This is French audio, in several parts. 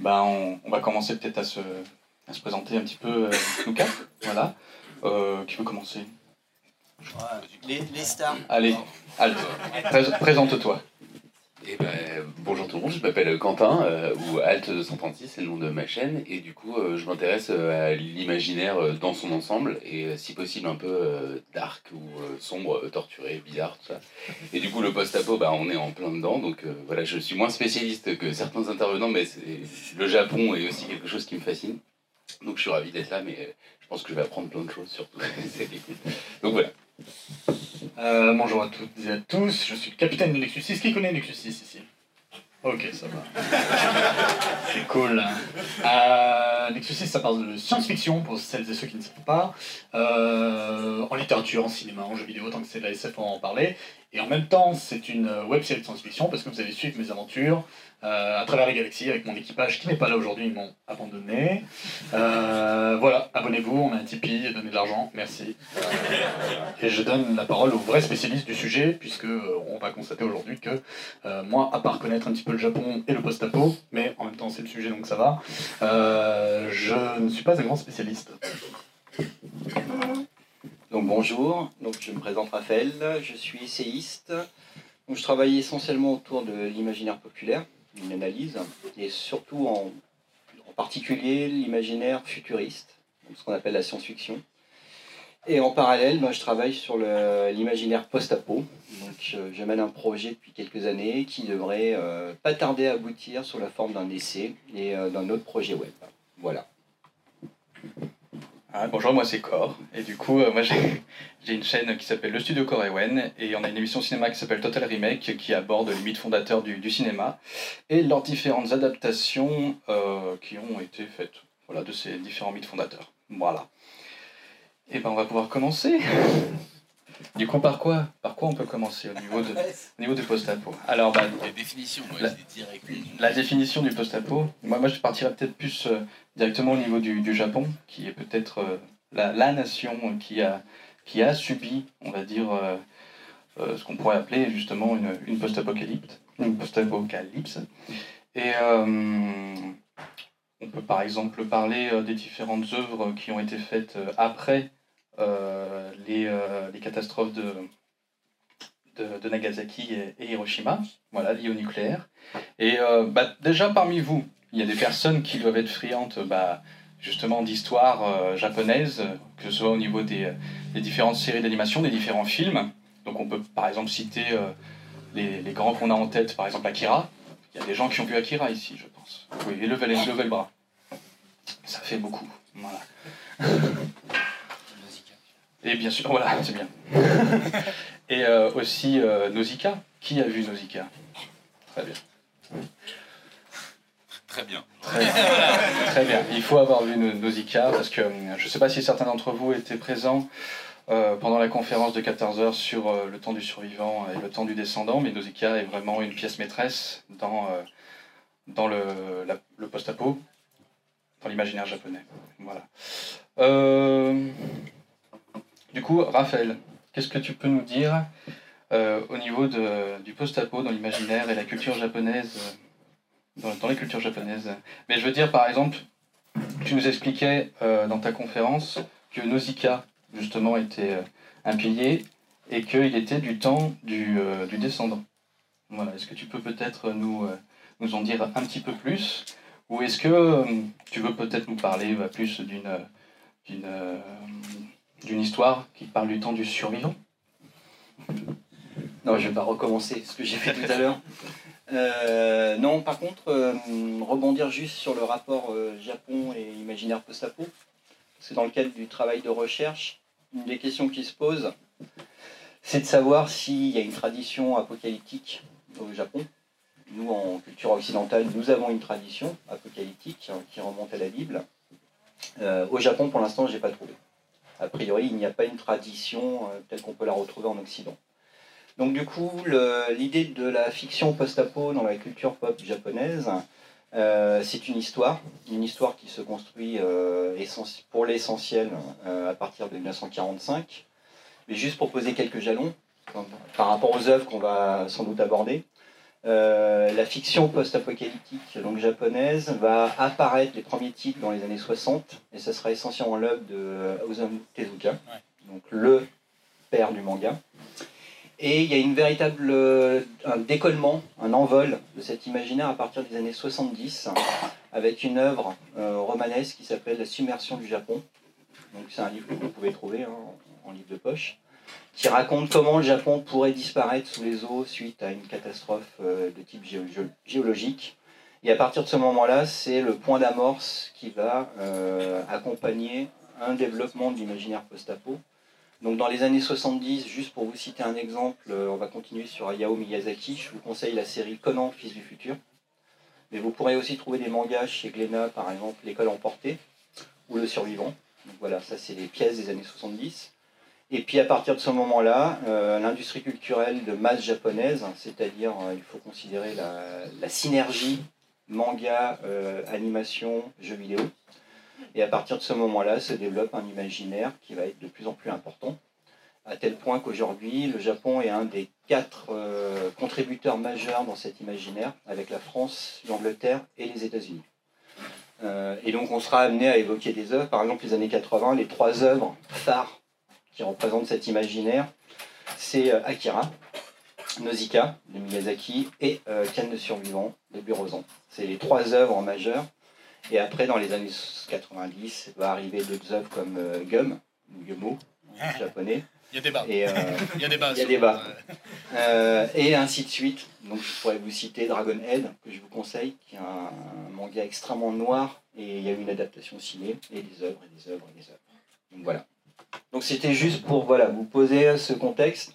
bah, on, va commencer peut-être à se, à se présenter un petit peu, euh, nous quatre. Voilà. Euh, qui veut commencer? Les, les, stars. Allez, Alt, présente-toi. Eh ben, bonjour tout le monde, je m'appelle Quentin, euh, ou Alt236, c'est le nom de ma chaîne, et du coup euh, je m'intéresse euh, à l'imaginaire dans son ensemble, et si possible un peu dark ou sombre, torturé, bizarre, tout ça. Et du coup le post-apo, bah, on est en plein dedans, donc voilà, je suis moins spécialiste que certains intervenants, mais le Japon est aussi quelque chose qui me fascine. Donc je suis ravi d'être là, mais je pense que je vais apprendre plein de choses surtout. Donc voilà. Euh, bonjour à toutes et à tous, je suis le capitaine de Nexus 6. Qui connaît Nexus 6 ici? Ok, ça va. C'est cool. Euh, Nexus 6, ça parle de science-fiction, pour celles et ceux qui ne savent pas. Euh, en littérature, en cinéma, en jeux vidéo, tant que c'est de la SF, on va en parler. Et en même temps, c'est une web série de science-fiction, parce que vous allez suivre mes aventures euh, à travers les galaxies avec mon équipage qui n'est pas là aujourd'hui, ils m'ont abandonné. Euh, voilà, abonnez-vous, on a un Tipeee, donnez de l'argent, merci. et je donne la parole au vrai spécialiste du sujet, puisque euh, on va constater aujourd'hui que moi, à part connaître un petit peu le Japon et le post-apo, mais en même temps c'est le sujet donc ça va, je ne suis pas un grand spécialiste. Donc bonjour, donc je me présente Raphaël, je suis essayiste. Donc, je travaille essentiellement autour de l'imaginaire populaire, une analyse, et surtout en, particulier l'imaginaire futuriste, ce qu'on appelle la science-fiction. Et en parallèle, je travaille sur l'imaginaire post-apo. Donc, je, mène un projet depuis quelques années qui devrait euh, pas tarder à aboutir sous la forme d'un essai et euh, d'un autre projet web. Voilà. Ah, bonjour, moi c'est Cor. Et du coup, euh, moi j'ai une chaîne qui s'appelle Le Studio Core Ewen. Et on a une émission cinéma qui s'appelle Total Remake qui aborde les mythes fondateurs du, cinéma et leurs différentes adaptations euh, qui ont été faites voilà, de ces différents mythes fondateurs. Voilà. Et ben on va pouvoir commencer. Du coup, par quoi Par quoi on peut commencer au niveau, de, au niveau du post-apo? Alors, bah, la définition, la, la, définition du post-apo, moi, moi je partirais peut-être plus euh, directement au niveau du, du Japon, qui est peut-être euh, la, la, nation qui a, qui a subi, on va dire, euh, ce qu'on pourrait appeler justement une, une post-apocalypse. Une post-apocalypse. Et on peut par exemple parler des différentes œuvres qui ont été faites après euh, les, euh, les, catastrophes de, de, Nagasaki et, Hiroshima, voilà, liées au nucléaire. Et euh, bah, déjà parmi vous, il y a des personnes qui doivent être friandes bah, justement d'histoire japonaise, que ce soit au niveau des, des différentes séries d'animation, des différents films. Donc on peut par exemple citer les, les, grands qu'on a en tête, par exemple Akira. Il y a des gens qui ont vu Akira ici, je pense. Oui, et levez, levez le bras. Ça fait beaucoup. Voilà. Et bien sûr, voilà, c'est bien. et euh, aussi euh, Nausicaa. Qui a vu Nausicaa? Très bien. Très bien. Très bien. Il faut avoir vu Nausicaa parce que euh, je ne sais pas si certains d'entre vous étaient présents pendant la conférence de 14 heures sur le temps du survivant et le temps du descendant, mais Nausicaa est vraiment une pièce maîtresse dans, dans le, le post-apo, dans l'imaginaire japonais. Voilà. Du coup, Raphaël, qu'est-ce que tu peux nous dire euh, au niveau de, du post-apo dans l'imaginaire et la culture japonaise, euh, dans, les cultures japonaises Mais je veux dire, par exemple, tu nous expliquais euh, dans ta conférence que Nausicaa, justement, était un pilier et qu'il était du temps du, du descendant. Voilà. Est-ce que tu peux peut-être nous, nous en dire un petit peu plus? Ou est-ce que tu veux peut-être nous parler plus d'une d'une histoire qui parle du temps du survivant? Non, je vais pas recommencer ce que j'ai fait tout à l'heure. Euh, non, par contre, euh, rebondir juste sur le rapport euh, Japon et imaginaire post-apo. Parce que dans le cadre du travail de recherche, une des questions qui se pose, c'est de savoir s'il y a une tradition apocalyptique au Japon. Nous, en culture occidentale, nous avons une tradition apocalyptique hein, qui remonte à la Bible. au Japon, pour l'instant, je n'ai pas trouvé a priori, il n'y a pas une tradition telle qu'on peut la retrouver en Occident. Donc du coup, l'idée de la fiction post-apo dans la culture pop japonaise, euh, c'est une histoire, une histoire qui se construit euh, pour l'essentiel à partir de 1945. Mais juste pour poser quelques jalons, par rapport aux œuvres qu'on va sans doute aborder, Euh, la fiction post-apocalyptique donc japonaise va apparaître les premiers titres dans les années 60 et ce sera essentiellement l'œuvre de Osamu Tezuka, donc le père du manga. Et il y a une véritable un décollement, un envol de cet imaginaire à partir des années 70 avec une œuvre romanesque qui s'appelle La submersion du Japon. Donc c'est un livre que vous pouvez trouver hein, en livre de poche qui raconte comment le Japon pourrait disparaître sous les eaux suite à une catastrophe euh, de type géologique. Et à partir de ce moment-là, c'est le point d'amorce qui va euh, accompagner un développement de l'imaginaire post-apo. Donc dans les années 70, juste pour vous citer un exemple, euh, on va continuer sur Hayao Miyazaki. Je vous conseille la série Conan, fils du futur. Mais vous pourrez aussi trouver des mangas chez Glénat, par exemple L'école emportée ou Le survivant. Donc voilà, ça c'est les pièces des années 70. Et puis à partir de ce moment-là, euh, l'industrie culturelle de masse japonaise, c'est-à-dire euh, il faut considérer la, synergie manga, animation, jeux vidéo. Et à partir de ce moment-là, se développe un imaginaire qui va être de plus en plus important, à tel point qu'aujourd'hui, le Japon est un des quatre contributeurs majeurs dans cet imaginaire, avec la France, l'Angleterre et les États-Unis. et donc on sera amené à évoquer des œuvres, par exemple les années 80, les trois œuvres phares qui représente cet imaginaire, c'est euh, Akira, Nausicaa de Miyazaki et euh, Ken le Survivant de Burosan. C'est les trois œuvres majeures. Et après, dans les années 90, va arriver d'autres œuvres comme euh, Gum, ou Gumo, japonais. Il y a des bas. Et, il y a. Il y a des bas. et ainsi de suite. Donc je pourrais vous citer Dragon Head, que je vous conseille, qui est un, manga extrêmement noir. Et il y a eu une adaptation ciné, et des œuvres, et des œuvres, et des œuvres. Donc voilà. Donc c'était juste pour voilà, vous poser ce contexte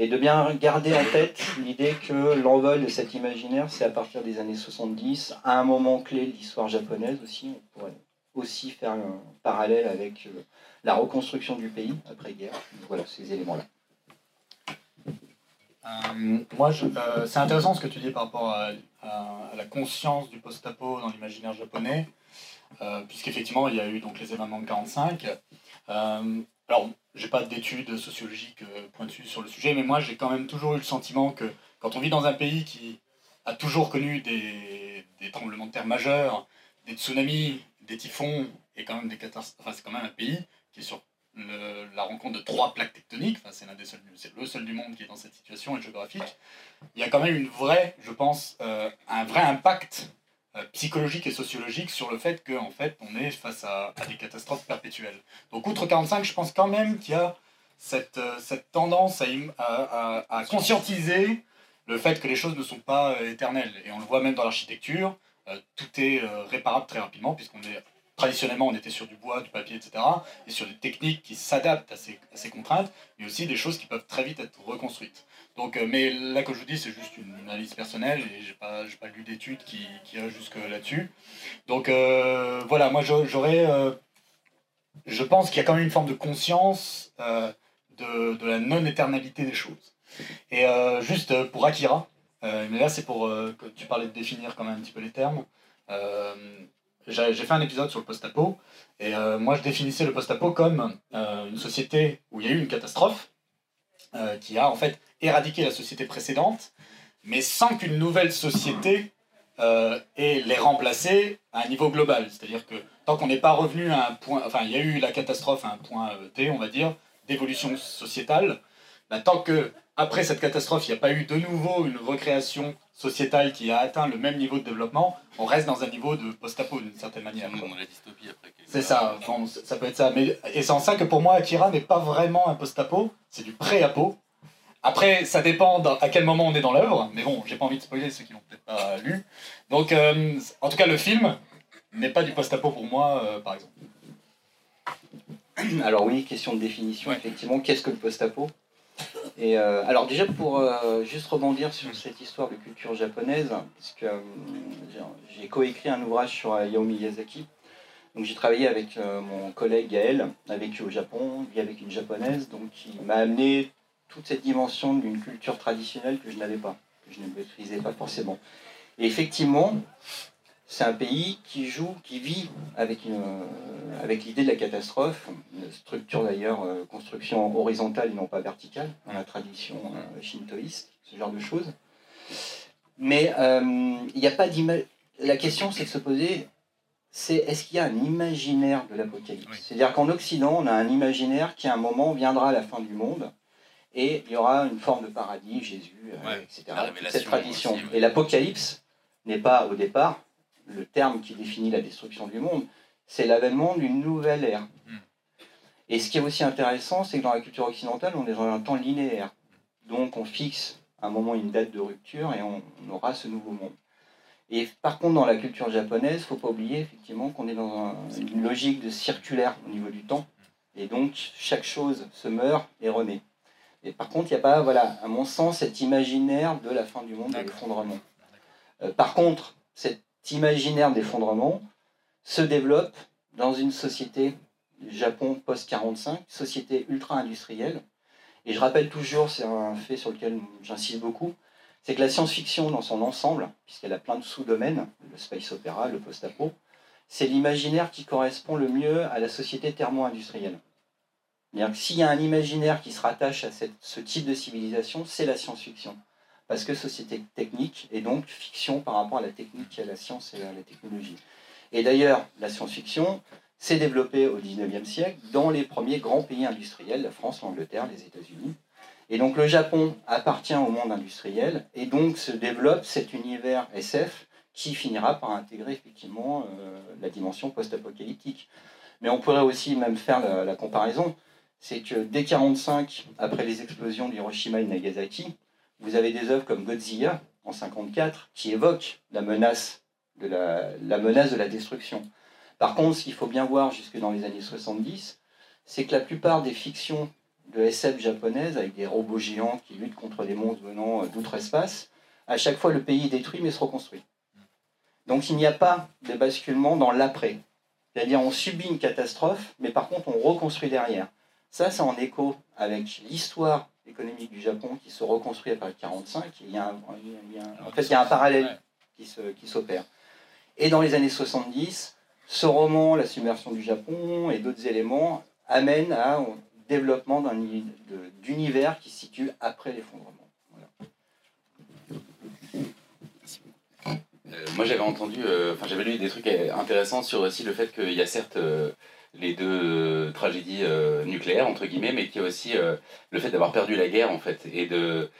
et de bien garder en tête l'idée que l'envol de cet imaginaire, c'est à partir des années 70, à un moment clé de l'histoire japonaise aussi. On pourrait aussi faire un parallèle avec euh, la reconstruction du pays après-guerre. Voilà, ces éléments-là. Euh, moi, euh, c'est intéressant ce que tu dis par rapport à, la conscience du post-apo dans l'imaginaire japonais, puisqu'effectivement, il y a eu donc les événements de 45. Alors, j'ai pas d'études sociologiques euh, pointues sur le sujet, mais moi j'ai quand même toujours eu le sentiment que quand on vit dans un pays qui a toujours connu des, tremblements de terre majeurs, des tsunamis, des typhons, et quand même des catastrophes, enfin c'est quand même un pays qui est sur la rencontre de trois plaques tectoniques, c'est des seuls, c'est le seul du monde qui est dans cette situation géographique. Il y a quand même une vraie, je pense, euh, un vrai impact psychologique et sociologique sur le fait qu'en fait, on est face à, des catastrophes perpétuelles. Donc, outre 45, je pense quand même qu'il y a cette, euh, tendance à, conscientiser le fait que les choses ne sont pas euh, éternelles. Et on le voit même dans l'architecture, tout est réparable très rapidement, puisqu'on est traditionnellement on était sur du bois, du papier, etc. Et sur des techniques qui s'adaptent à ces contraintes, mais aussi des choses qui peuvent très vite être reconstruites. Donc, euh, mais là, que je vous dis, c'est juste une, analyse personnelle et j'ai pas, pas lu d'études qui, qui jusque là-dessus. Donc euh, voilà, moi j'aurais. Euh, je pense qu'il y a quand même une forme de conscience de, de, la non-éternalité des choses. Et juste pour Akira, mais là c'est pour que tu parlais de définir quand même un petit peu les termes. j'ai fait un épisode sur le post-apo et moi je définissais le post-apo comme une société où il y a eu une catastrophe qui a en fait éradiquer la société précédente, mais sans qu'une nouvelle société euh, ait les remplacer à un niveau global. C'est-à-dire que tant qu'on n'est pas revenu à un point, enfin il y a eu la catastrophe à un point euh, T, on va dire, d'évolution sociétale, bah, tant que après cette catastrophe, il n'y a pas eu de nouveau une recréation sociétale qui a atteint le même niveau de développement, on reste dans un niveau de post-apo d'une certaine manière. C'est ça, ça peut être ça. Mais, et c'est en ça que pour moi, Akira n'est pas vraiment un post-apo, c'est du pré-apo. Après, ça dépend à quel moment on est dans l'œuvre, mais bon, j'ai pas envie de spoiler ceux qui l'ont peut-être pas lu. Donc, euh, en tout cas, le film n'est pas du post-apo pour moi, euh, par exemple. Alors oui, question de définition, effectivement, qu'est-ce que le post-apo? Et euh, alors déjà pour juste rebondir sur cette histoire de culture japonaise, parce que j'ai coécrit un ouvrage sur Hayao Miyazaki. Donc j'ai travaillé avec mon collègue Gaël, avec au Japon, vit avec une japonaise, donc qui m'a amené toute cette dimension d'une culture traditionnelle que je n'avais pas, que je ne maîtrisais pas forcément. Et effectivement, c'est un pays qui joue, qui vit avec, euh, avec l'idée de la catastrophe, une structure d'ailleurs, euh, construction horizontale et non pas verticale, dans la tradition euh, shintoïste, ce genre de choses. Mais il n'y a pas d'image. La question, c'est de se poser c'est est-ce qu'il y a un imaginaire de l'apocalypse? C'est-à-dire qu'en Occident, on a un imaginaire qui, à un moment, viendra à la fin du monde et il y aura une forme de paradis, Jésus, euh, etc. Cette tradition. Et l'apocalypse n'est pas, au départ, le terme qui définit la destruction du monde, c'est l'avènement d'une nouvelle ère. Hmm. Et ce qui est aussi intéressant, c'est que dans la culture occidentale, on est dans un temps linéaire. Donc on fixe à un moment une date de rupture et on, aura ce nouveau monde. Et par contre, dans la culture japonaise, il ne faut pas oublier effectivement qu'on est dans une logique de circulaire au niveau du temps. Et donc, chaque chose se meurt et renaît. Et par contre, il n'y a pas, voilà, à mon sens, cet imaginaire de la fin du monde, de l'effondrement. Euh, par contre, cet imaginaire d'effondrement se développe dans une société Japon post-45, société ultra-industrielle. Et je rappelle toujours, c'est un fait sur lequel j'insiste beaucoup, c'est que la science-fiction dans son ensemble, puisqu'elle a plein de sous-domaines, le space opéra, le post-apo, c'est l'imaginaire qui correspond le mieux à la société thermo-industrielle. S'il y a un imaginaire qui se rattache à ce type de civilisation, c'est la science-fiction. Parce que société technique, et donc fiction par rapport à la technique, à la science et à la technologie. Et d'ailleurs, la science-fiction s'est développée au XIXe siècle dans les premiers grands pays industriels, la France, l'Angleterre, les États-Unis. Et donc le Japon appartient au monde industriel, et donc se développe cet univers SF qui finira par intégrer effectivement euh, la dimension post-apocalyptique. Mais on pourrait aussi même faire la comparaison c'est que dès 1945, après les explosions d'Hiroshima et Nagasaki, vous avez des œuvres comme Godzilla, en 1954, qui évoquent la menace, de la, menace de la destruction. Par contre, ce qu'il faut bien voir jusque dans les années 70, c'est que la plupart des fictions de SF japonaises, avec des robots géants qui luttent contre des monstres venant d'outre-espace, à chaque fois le pays est détruit mais se reconstruit. Donc il n'y a pas de basculement dans l'après. C'est-à-dire on subit une catastrophe, mais par contre on reconstruit derrière. Ça, c'est en écho avec l'histoire économique du Japon qui se reconstruit après 1945. Il y a en fait, il y a un parallèle qui s'opère. Et dans les années 70, ce roman, La submersion du Japon et d'autres éléments amènent à un développement d'un d'univers qui se situe après l'effondrement. Euh, moi j'avais entendu, euh, enfin j'avais lu des trucs intéressants sur aussi le fait qu'il y a certes euh, les deux euh, tragédies euh, nucléaires, entre guillemets, mais qui a aussi euh, le fait d'avoir perdu la guerre, en fait, et de,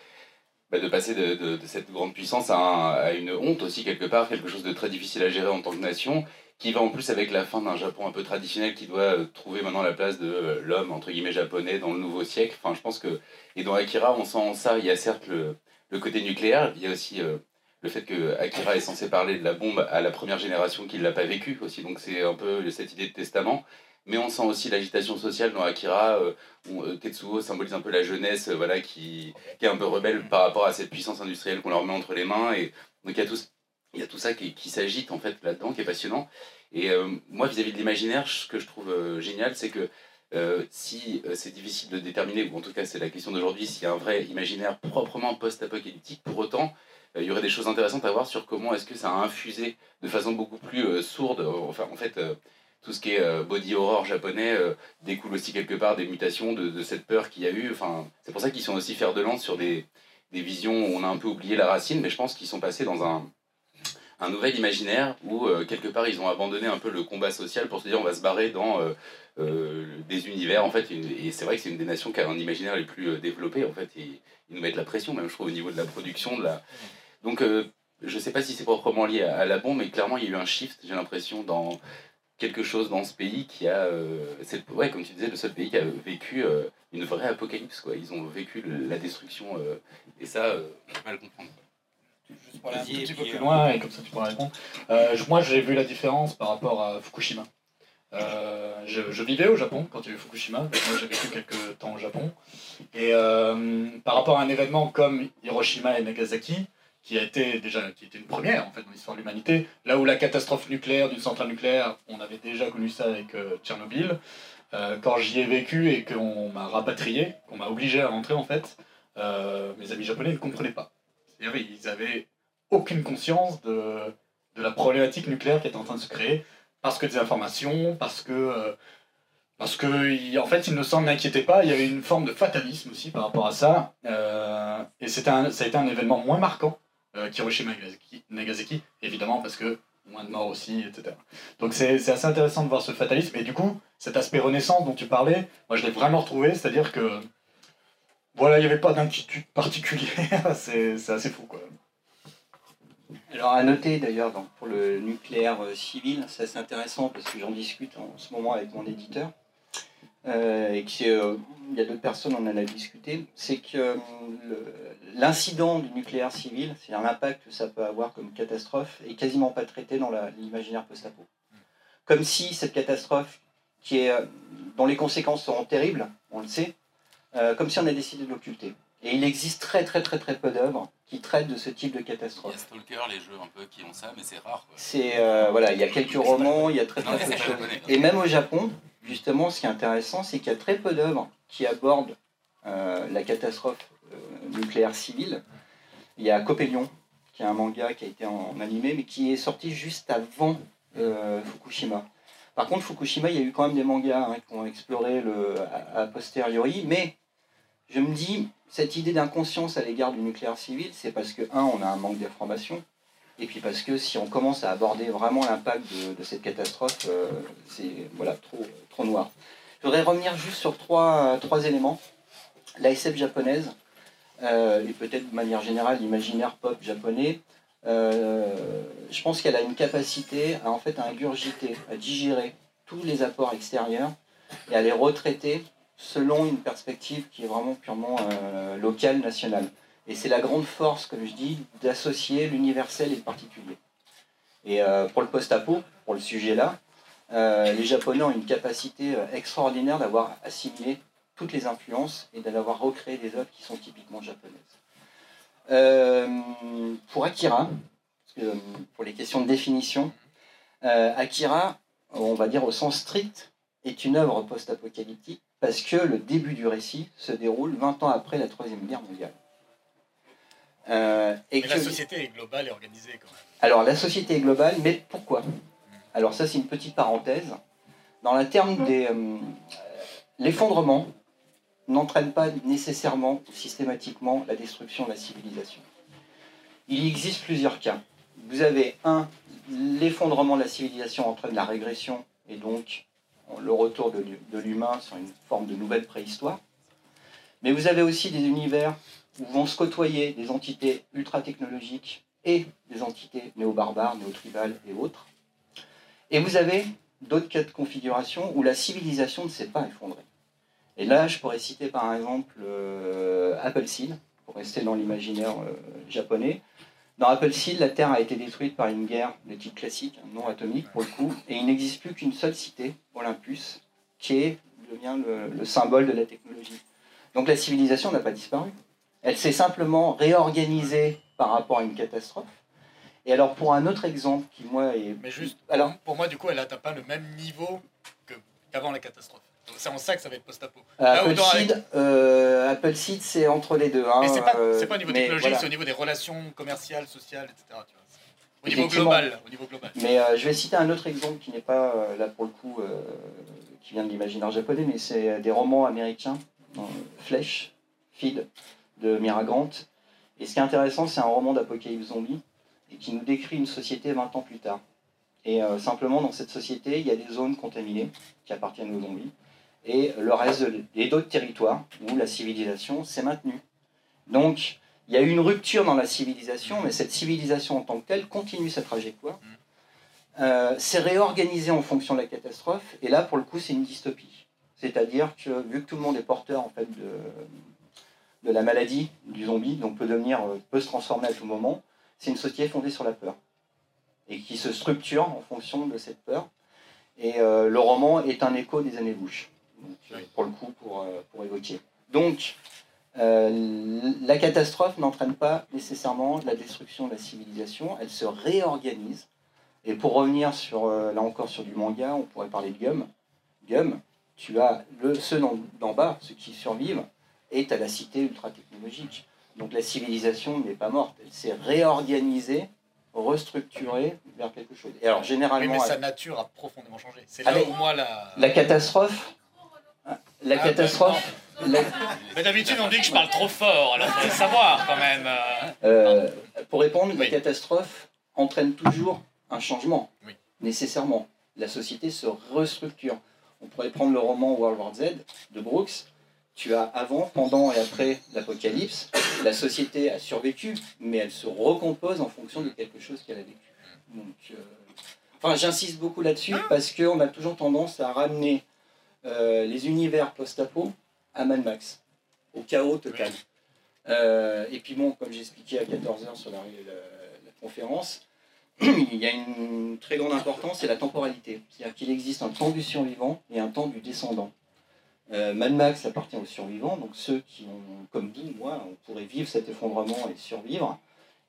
bah, passer de, cette grande puissance à, une honte aussi, quelque part, quelque chose de très difficile à gérer en tant que nation, qui va en plus avec la fin d'un Japon un peu traditionnel qui doit trouver maintenant la place de l'homme, entre guillemets, japonais dans le nouveau siècle. Enfin, je pense que, et dans Akira, on sent ça, il y a certes le côté nucléaire, il y a aussi le fait que Akira est censé parler de la bombe à la première génération qui ne l'a pas vécu aussi, donc c'est un peu cette idée de testament. Mais on sent aussi l'agitation sociale dans Akira, euh, euh, Tetsuo symbolise un peu la jeunesse euh, voilà, qui, est un peu rebelle par rapport à cette puissance industrielle qu'on leur met entre les mains. Et donc il y a tout, ça qui, qui s'agite en fait là-dedans, qui est passionnant. Et moi, vis-à-vis de l'imaginaire, ce que je trouve génial, c'est que si c'est difficile de déterminer, ou en tout cas c'est la question d'aujourd'hui, s'il y a un vrai imaginaire proprement post-apocalyptique, pour autant, il y aurait des choses intéressantes à voir sur comment est-ce que ça a infusé de façon beaucoup plus sourde, enfin en fait tout ce qui est euh, body horror japonais euh, découle aussi quelque part des mutations de, cette peur qu'il y a eu. Enfin, c'est pour ça qu'ils sont aussi fer de lance sur des, des, visions où on a un peu oublié la racine, mais je pense qu'ils sont passés dans un, nouvel imaginaire où euh, quelque part ils ont abandonné un peu le combat social pour se dire on va se barrer dans des univers en fait. Et c'est vrai que c'est une des nations qui a un imaginaire les plus développés en fait. Ils nous mettent la pression même je trouve au niveau de la production. De la... Donc je sais pas si c'est proprement lié à, à, la bombe, mais clairement il y a eu un shift, j'ai l'impression, dans quelque chose dans ce pays qui a, euh, c'est ouais, comme tu disais, le seul pays qui a vécu euh, une vraie apocalypse. Quoi. Ils ont vécu la destruction euh, et ça, on peut pas le comprendre. Juste pour aller un petit peu plus loin et comme ça tu pourras répondre. moi, j'ai vu la différence par rapport à Fukushima. Je, je, vivais au Japon quand il y a eu Fukushima, moi j'ai vécu quelques temps au Japon. Et par rapport à un événement comme Hiroshima et Nagasaki, qui a été déjà qui une première en fait dans l'histoire de l'humanité. Là où la catastrophe nucléaire d'une centrale nucléaire, on avait déjà connu ça avec euh, Tchernobyl. Euh, quand j'y ai vécu et qu'on m'a rapatrié, qu'on m'a obligé à rentrer en fait, euh, mes amis japonais ne comprenaient pas. C'est-à-dire ils avaient aucune conscience de, de la problématique nucléaire qui était en train de se créer parce que des informations, parce que parce que en fait, ils ne s'en inquiétaient pas. Il y avait une forme de fatalisme aussi par rapport à ça. et ça a été un événement moins marquant euh, Hiroshima et Nagasaki, évidemment, parce que moins de morts aussi, etc. Donc c'est assez intéressant de voir ce fatalisme. Et du coup, cet aspect renaissance dont tu parlais, moi je l'ai vraiment retrouvé, c'est-à-dire que voilà, il n'y avait pas d'inquiétude particulière, c'est assez fou quoi. Alors à noter d'ailleurs pour le nucléaire euh, civil, ça c'est intéressant parce que j'en discute en ce moment avec mon éditeur euh, et qu'il euh, y a d'autres personnes on en a discuté, c'est que euh, l'incident du nucléaire civil, c'est-à-dire l'impact que ça peut avoir comme catastrophe, est quasiment pas traité dans l'imaginaire post-apo. Comme si cette catastrophe, qui est, euh, dont les conséquences seront terribles, on le sait, euh, comme si on a décidé de l'occulter. Et il existe très très très très peu d'œuvres qui traitent de ce type de Il y catastrophe. a Stalker, les jeux un peu qui ont ça, mais c'est rare. C'est euh, voilà, il y a quelques romans, il y a très très peu de choses. Et même au Japon, justement, ce qui est intéressant, c'est qu'il y a très peu d'œuvres qui abordent euh, la catastrophe euh, nucléaire civile. Il y a Copélion, qui est un manga qui a été en, animé, mais qui est sorti juste avant euh, Fukushima. Par contre, Fukushima, il y a eu quand même des mangas hein, qui ont exploré le, a, a posteriori, mais je me dis, cette idée d'inconscience à l'égard du nucléaire civil, c'est parce que, un, on a un manque d'information, et puis parce que si on commence à aborder vraiment l'impact de, cette catastrophe, euh, c'est voilà, trop, trop noir. Je voudrais revenir juste sur trois, trois éléments. L'ASF japonaise, euh, et peut-être de manière générale l'imaginaire pop japonais, euh, je pense qu'elle a une capacité à en fait à ingurgiter, à digérer tous les apports extérieurs et à les retraiter selon une perspective qui est vraiment purement locale, nationale. Et c'est la grande force, comme je dis, d'associer l'universel et le particulier. Et euh, pour le post-apo, pour le sujet là, euh, les Japonais ont une capacité euh, extraordinaire d'avoir assimilé toutes les influences et d'avoir recréé des œuvres qui sont typiquement japonaises. Pour Akira, pour les questions de définition, Akira, on va dire au sens strict, est une œuvre post-apocalyptique parce que le début du récit se déroule 20 ans après la Troisième Guerre mondiale. Euh, et Mais que- la société est globale et organisée quand même. alors la société est globale, mais pourquoi? Alors ça c'est une petite parenthèse. Dans le terme des... euh, L'effondrement n'entraîne pas nécessairement ou systématiquement la destruction de la civilisation. Il existe plusieurs cas. Vous avez un, l'effondrement de la civilisation entraîne la régression et donc le retour de l'humain sur une forme de nouvelle préhistoire. Mais vous avez aussi des univers où vont se côtoyer des entités ultra-technologiques et des entités néo-barbares, néo-tribales et autres. Et vous avez d'autres cas de configuration où la civilisation ne s'est pas effondrée. Et là, je pourrais citer par exemple euh, Appleseed, pour rester dans l'imaginaire euh, japonais. Dans Appleseed, la Terre a été détruite par une guerre de type classique, non atomique pour le coup, et il n'existe plus qu'une seule cité, Olympus, qui devient le symbole de la technologie. Donc la civilisation n'a pas disparu. Elle s'est simplement réorganisée par rapport à une catastrophe. Et alors pour un autre exemple qui moi est... Mais juste, Alors pour moi, du coup, elle n'atteint pas le même niveau qu'avant la catastrophe. C'est en ça que ça va être post-apo. Autant Appleseed, euh, Appleseed, c'est entre les deux. Hein, Mais c'est pas, euh, pas au niveau technologique, voilà. c'est au niveau des relations commerciales, sociales, etc. tu vois. Au niveau global. Au niveau global. Mais euh, je vais citer un autre exemple qui n'est pas, euh, là pour le coup, euh, qui vient de l'imaginaire japonais, mais c'est des romans américains, euh, Flèche, Feed, de Mira Grant. Et ce qui est intéressant, c'est un roman d'apocalypse zombie, et qui nous décrit une société 20 ans plus tard. Et euh, simplement, dans cette société, il y a des zones contaminées qui appartiennent aux zombies, et le reste, de- et d'autres territoires où la civilisation s'est maintenue. Donc, il y a eu une rupture dans la civilisation, mais cette civilisation en tant que telle continue sa trajectoire. Euh, c'est réorganisé en fonction de la catastrophe, et là, pour le coup, c'est une dystopie. C'est-à-dire que, vu que tout le monde est porteur en fait, de, de la maladie du zombie, donc peut devenir, euh, peut se transformer à tout moment, c'est une société fondée sur la peur, et qui se structure en fonction de cette peur. Et euh, le roman est un écho des années Bush, donc, euh, Oui. pour le coup, pour, pour évoquer. Donc, euh, la catastrophe n'entraîne pas nécessairement la destruction de la civilisation, elle se réorganise. Et pour revenir sur, là encore sur du manga, on pourrait parler de Gum. Gum, tu as le, ceux d'en bas, ceux qui survivent, tu as la cité ultra-technologique. Donc la civilisation n'est pas morte, elle s'est réorganisée, restructurée vers quelque chose. Et alors Oui, généralement, mais sa nature a profondément changé. C'est là Ah, mais- où moi la. la catastrophe, la Ah, catastrophe, Mais d'habitude, on dit que je parle trop fort, alors faut savoir quand même. Euh, pour répondre, la catastrophe entraîne toujours un changement, nécessairement. La société se restructure. On pourrait prendre le roman World War Z de Brooks. Tu as avant, pendant et après l'apocalypse, la société a survécu, mais elle se recompose en fonction de quelque chose qu'elle a vécu. Donc, euh, enfin, j'insiste beaucoup là-dessus parce qu'on a toujours tendance à ramener euh, les univers post-apo à Mad Max, au chaos total. Euh, et puis bon, comme j'expliquais à 14h sur la, conférence, il y a une très grande importance, c'est la temporalité. C'est-à-dire qu'il existe un temps du survivant et un temps du descendant. Euh, Mad Max appartient aux survivants, donc ceux qui ont, comme vous, moi, on pourrait vivre cet effondrement et survivre.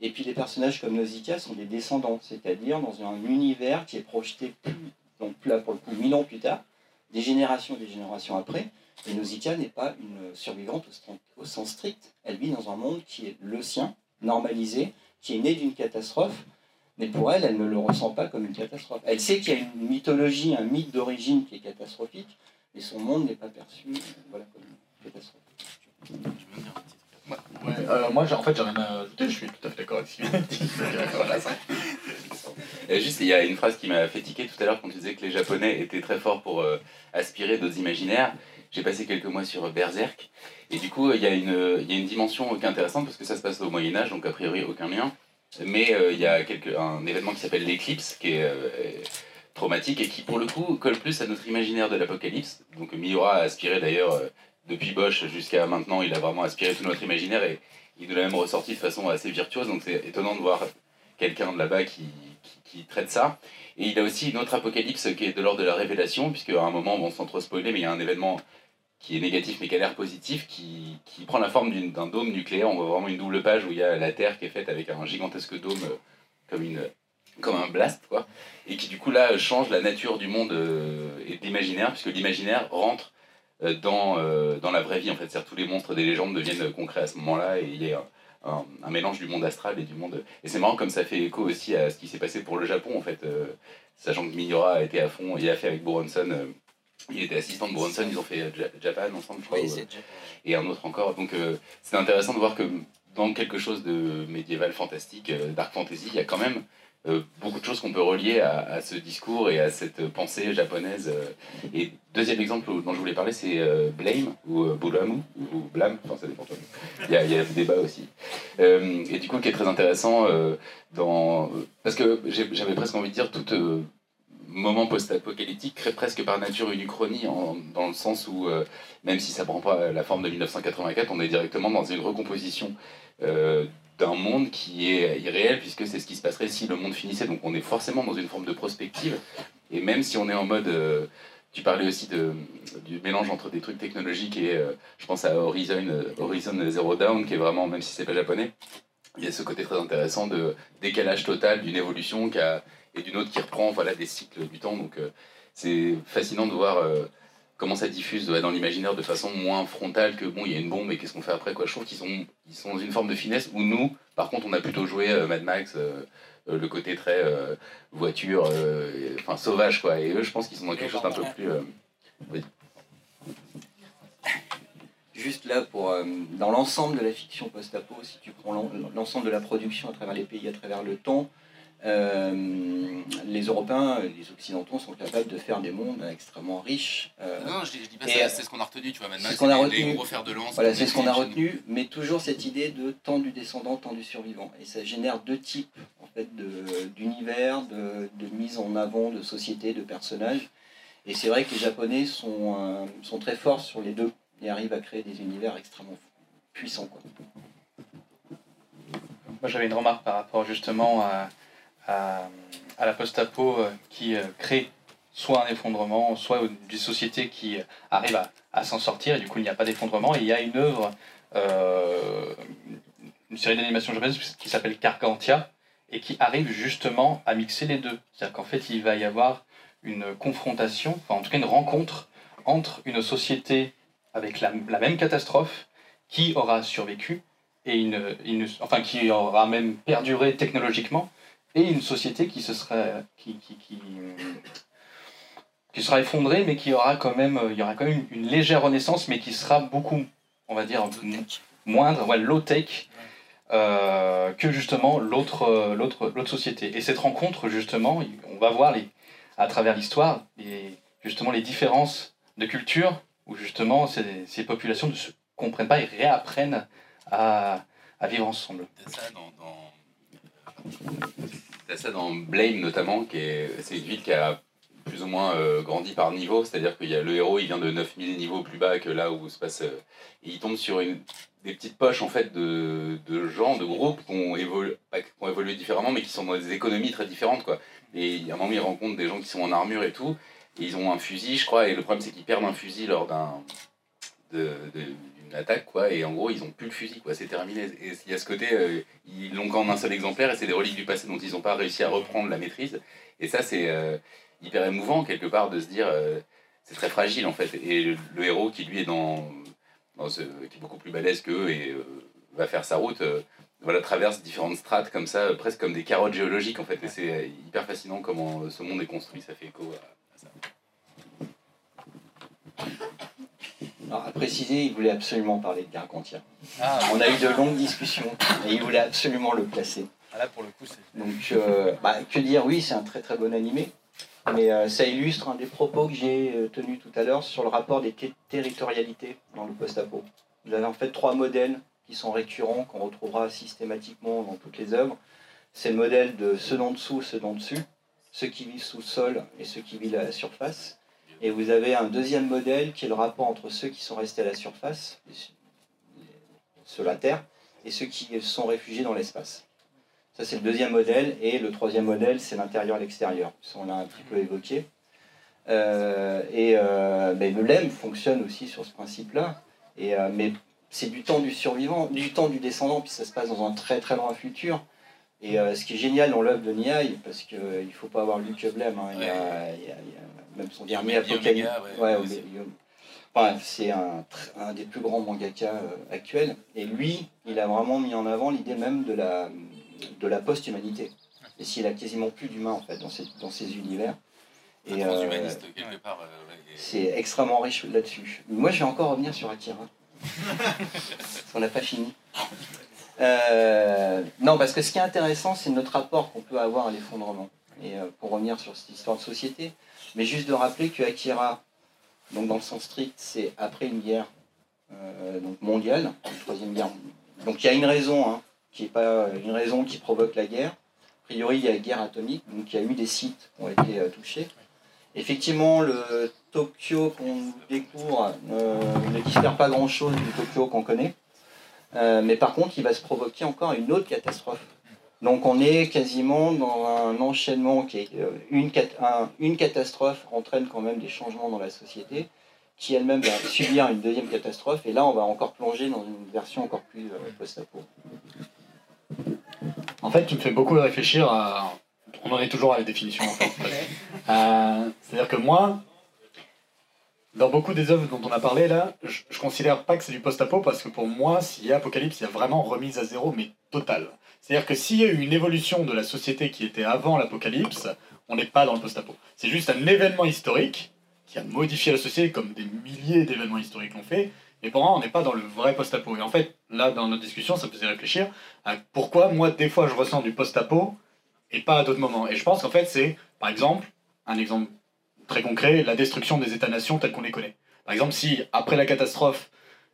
Et puis les personnages comme Nausicaa sont des descendants, c'est-à-dire dans un univers qui est projeté, donc là pour le coup, mille ans plus tard, des générations et des générations après. Et Nausicaa n'est pas une survivante au, sens strict. Elle vit dans un monde qui est le sien, normalisé, qui est né d'une catastrophe. Mais pour elle, elle ne le ressent pas comme une catastrophe. Elle sait qu'il y a une mythologie, un mythe d'origine qui est catastrophique, mais son monde n'est pas perçu voilà, comme une catastrophe. Euh, moi, en fait, j'ai rien à ajouter, je suis tout à fait d'accord avec ce Juste, il y a une phrase qui m'a fait tiquer tout à l'heure quand tu disais que les Japonais étaient très forts pour euh, aspirer d'autres imaginaires. J'ai passé quelques mois sur Berserk, et du coup, il y, a une, il y a une dimension qui est intéressante parce que ça se passe au Moyen-Âge, donc a priori aucun lien. Mais euh, il y a quelque, un événement qui s'appelle l'éclipse, qui est traumatique et qui, pour le coup, colle plus à notre imaginaire de l'apocalypse. Donc Miura a aspiré d'ailleurs depuis Bosch jusqu'à maintenant, il a vraiment aspiré tout notre imaginaire et il nous l'a même ressorti de façon assez virtuose. Donc c'est étonnant de voir quelqu'un de là-bas qui, traite ça. Et il a aussi une autre apocalypse qui est de l'ordre de la révélation, puisque à un moment, bon, sans trop spoiler, mais il y a un événement qui est négatif mais qui a l'air positif, qui, qui, prend la forme d'un dôme nucléaire. On voit vraiment une double page où il y a la Terre qui est faite avec un gigantesque dôme euh, comme, une, comme un blast, quoi. Et qui du coup là change la nature du monde euh, et de l'imaginaire, puisque l'imaginaire rentre euh, dans, euh, dans la vraie vie. En fait, tous les monstres des légendes deviennent concrets à ce moment-là et il y a un, un, mélange du monde astral et du monde. Et c'est marrant comme ça fait écho aussi à ce qui s'est passé pour le Japon en fait, euh, sachant que Miura a été à fond, il a fait avec Boronson. il était assistant de Boronson, ils ont fait Japan ensemble, je crois, et un autre encore. Donc c'est intéressant de voir que dans quelque chose de médiéval fantastique, dark fantasy, il y a quand même euh, beaucoup de choses qu'on peut relier à, ce discours et à cette pensée japonaise. Euh. Et deuxième exemple dont je voulais parler, c'est euh, Blame ou Bulamu ou Blame, enfin ça dépend. Il y il y a débat aussi. et du coup, qui est très intéressant dans parce que j'avais presque envie de dire tout moment post-apocalyptique crée presque par nature une uchronie dans le sens où même si ça prend pas la forme de 1984, on est directement dans une recomposition d'un monde qui est irréel, puisque c'est ce qui se passerait si le monde finissait. Donc on est forcément dans une forme de prospective. Et même si on est en mode... Euh, tu parlais aussi de, du mélange entre des trucs technologiques et euh, je pense à Horizon, euh, Horizon Zero Dawn, qui est vraiment, même si c'est pas japonais, il y a ce côté très intéressant de décalage total d'une évolution qui a, et d'une autre qui reprend voilà, des cycles du temps. Donc c'est fascinant de voir comment ça diffuse dans l'imaginaire de façon moins frontale que bon, il y a une bombe et qu'est-ce qu'on fait après quoi. Je trouve qu'ils sont, dans une forme de finesse où nous, par contre, on a plutôt joué euh, Mad Max, euh, euh, le côté très voiture, enfin sauvage quoi. Et eux, je pense qu'ils sont dans quelque chose d'un peu plus. Juste là, pour, dans l'ensemble de la fiction post-apo, si tu prends l'ensemble de la production à travers les pays, à travers le temps, les Européens, les Occidentaux sont capables de faire des mondes extrêmement riches. Euh, non, je dis, dis pas ça, c'est ce qu'on a retenu, tu vois, C'est ce qu'on a retenu. De lance, voilà, c'est ce qu'on a retenu, mais toujours cette idée de temps du descendant, temps du survivant. Et ça génère deux types en fait, d'univers, de, de, mise en avant de sociétés, de personnages. Et c'est vrai que les Japonais sont, euh, sont très forts sur les deux et arrivent à créer des univers extrêmement puissants. Quoi. Moi j'avais une remarque par rapport justement à à, la post-apo euh, qui euh, crée soit un effondrement, soit des sociétés qui arrivent à, s'en sortir, et du coup il n'y a pas d'effondrement. Il y a une œuvre, euh, une série d'animation japonaise qui s'appelle Cargantia, et qui arrive justement à mixer les deux. C'est-à-dire qu'en fait il va y avoir une confrontation, enfin en tout cas une rencontre entre une société avec la, même catastrophe qui aura survécu et une, une, enfin qui aura même perduré technologiquement et une société qui se serait qui, qui, qui qui sera effondré, mais qui aura quand même, il y aura quand même une légère renaissance, mais qui sera beaucoup, on va dire, moindre, ouais, low tech, euh, que justement l'autre, l'autre, l'autre société. Et cette rencontre, justement, on va voir les, à travers l'histoire, les, justement les différences de culture, où justement ces, ces populations ne se comprennent pas et réapprennent à, à vivre ensemble. Ça dans, dans... ça dans Blame notamment, qui est, c'est une ville qui a plus ou moins euh, grandi par niveau, c'est-à-dire qu'il y a le héros, il vient de 9000 niveaux plus bas que là où se passe. Euh, et il tombe sur une, des petites poches en fait de, de gens, de groupes qui ont, évolué, qui ont évolué différemment, mais qui sont dans des économies très différentes. Quoi. Et a un moment, il rencontre des gens qui sont en armure et tout, et ils ont un fusil, je crois, et le problème c'est qu'ils perdent un fusil lors d'un. De, attaque quoi et en gros ils ont plus le fusil quoi c'est terminé et il y a ce côté euh, ils l'ont qu'en un seul exemplaire et c'est des reliques du passé dont ils n'ont pas réussi à reprendre la maîtrise et ça c'est hyper émouvant quelque part de se dire euh, c'est très fragile en fait. Et le, héros qui lui est dans, ce, qui est beaucoup plus balèze qu'eux et euh, va faire sa route, euh, voilà, traverse différentes strates comme ça, presque comme des carottes géologiques en fait. Et c'est hyper fascinant comment ce monde est construit, ça fait écho à, ça. Alors, à préciser, il voulait absolument parler de Gargantia. Ah. On a eu de longues discussions et il voulait absolument le placer. Ah, là, pour le coup, Donc, bah, que dire, oui, c'est un très très bon animé. Mais euh, ça illustre un des propos que j'ai euh, tenus tout à l'heure sur le rapport des territorialités dans le post-apo. Vous avez en fait trois modèles qui sont récurrents, qu'on retrouvera systématiquement dans toutes les œuvres. C'est le modèle de ceux d'en dessous, ceux d'en dessus, ceux qui vivent sous le sol et ceux qui vivent à la surface. Et vous avez un deuxième modèle qui est le rapport entre ceux qui sont restés à la surface, ceux la Terre, et ceux qui sont réfugiés dans l'espace. Ça, c'est le deuxième modèle. Et le troisième modèle, c'est l'intérieur et l'extérieur. On l'a un petit peu évoqué. Euh, et euh, le LEM fonctionne aussi sur ce principe-là. Euh, mais c'est du temps du survivant, du temps du descendant, puis ça se passe dans un très très loin futur. Et ce qui est génial dans l'œuvre de Niaï, parce qu'il ne faut pas avoir lu que Blême, hein, il, y a, même son dernier Apocalypse. Ouais, c'est un, un, des plus grands mangaka actuels. Et lui, il a vraiment mis en avant l'idée même de la, de la post-humanité. Et s'il a quasiment plus d'humains en fait dans ces, dans ces univers. Et euh, euh, c'est extrêmement riche là-dessus. Moi, je vais encore revenir sur Akira. parce qu'on n'a pas fini. Euh, non, parce que ce qui est intéressant, c'est notre rapport qu'on peut avoir à l'effondrement. Et pour revenir sur cette histoire de société, mais juste de rappeler que Akira, donc dans le sens strict, c'est après une guerre donc mondiale, une troisième guerre. Donc il y a une raison hein, qui n'est pas une raison qui provoque la guerre. A priori, il y a guerre atomique, donc il y a eu des sites qui ont été euh, touchés. Effectivement, le Tokyo qu'on découvre euh, ne diffère pas grand-chose du Tokyo qu'on connaît. Euh, mais par contre, il va se provoquer encore une autre catastrophe. Donc on est quasiment dans un enchaînement qui est une, une catastrophe entraîne quand même des changements dans la société, qui elle-même va subir une deuxième catastrophe, et là on va encore plonger dans une version encore plus post-apo. En fait, tu me fais beaucoup réfléchir à. On en est toujours à la définition, en fait. Euh, c'est-à-dire que moi, dans beaucoup des œuvres dont on a parlé là, je, je considère pas que c'est du post-apo parce que pour moi, s'il y a Apocalypse, il y a vraiment remise à zéro, mais totale. C'est-à-dire que s'il y a eu une évolution de la société qui était avant l'Apocalypse, on n'est pas dans le post-apo. C'est juste un événement historique qui a modifié la société comme des milliers d'événements historiques l'ont fait, et pour moi, on n'est pas dans le vrai post-apo. Et en fait, là, dans notre discussion, ça faisait réfléchir à pourquoi, moi, des fois, je ressens du post-apo et pas à d'autres moments. Et je pense qu'en fait, c'est, par exemple, un exemple très concret, la destruction des États-nations tels qu'on les connaît. Par exemple, si, après la catastrophe,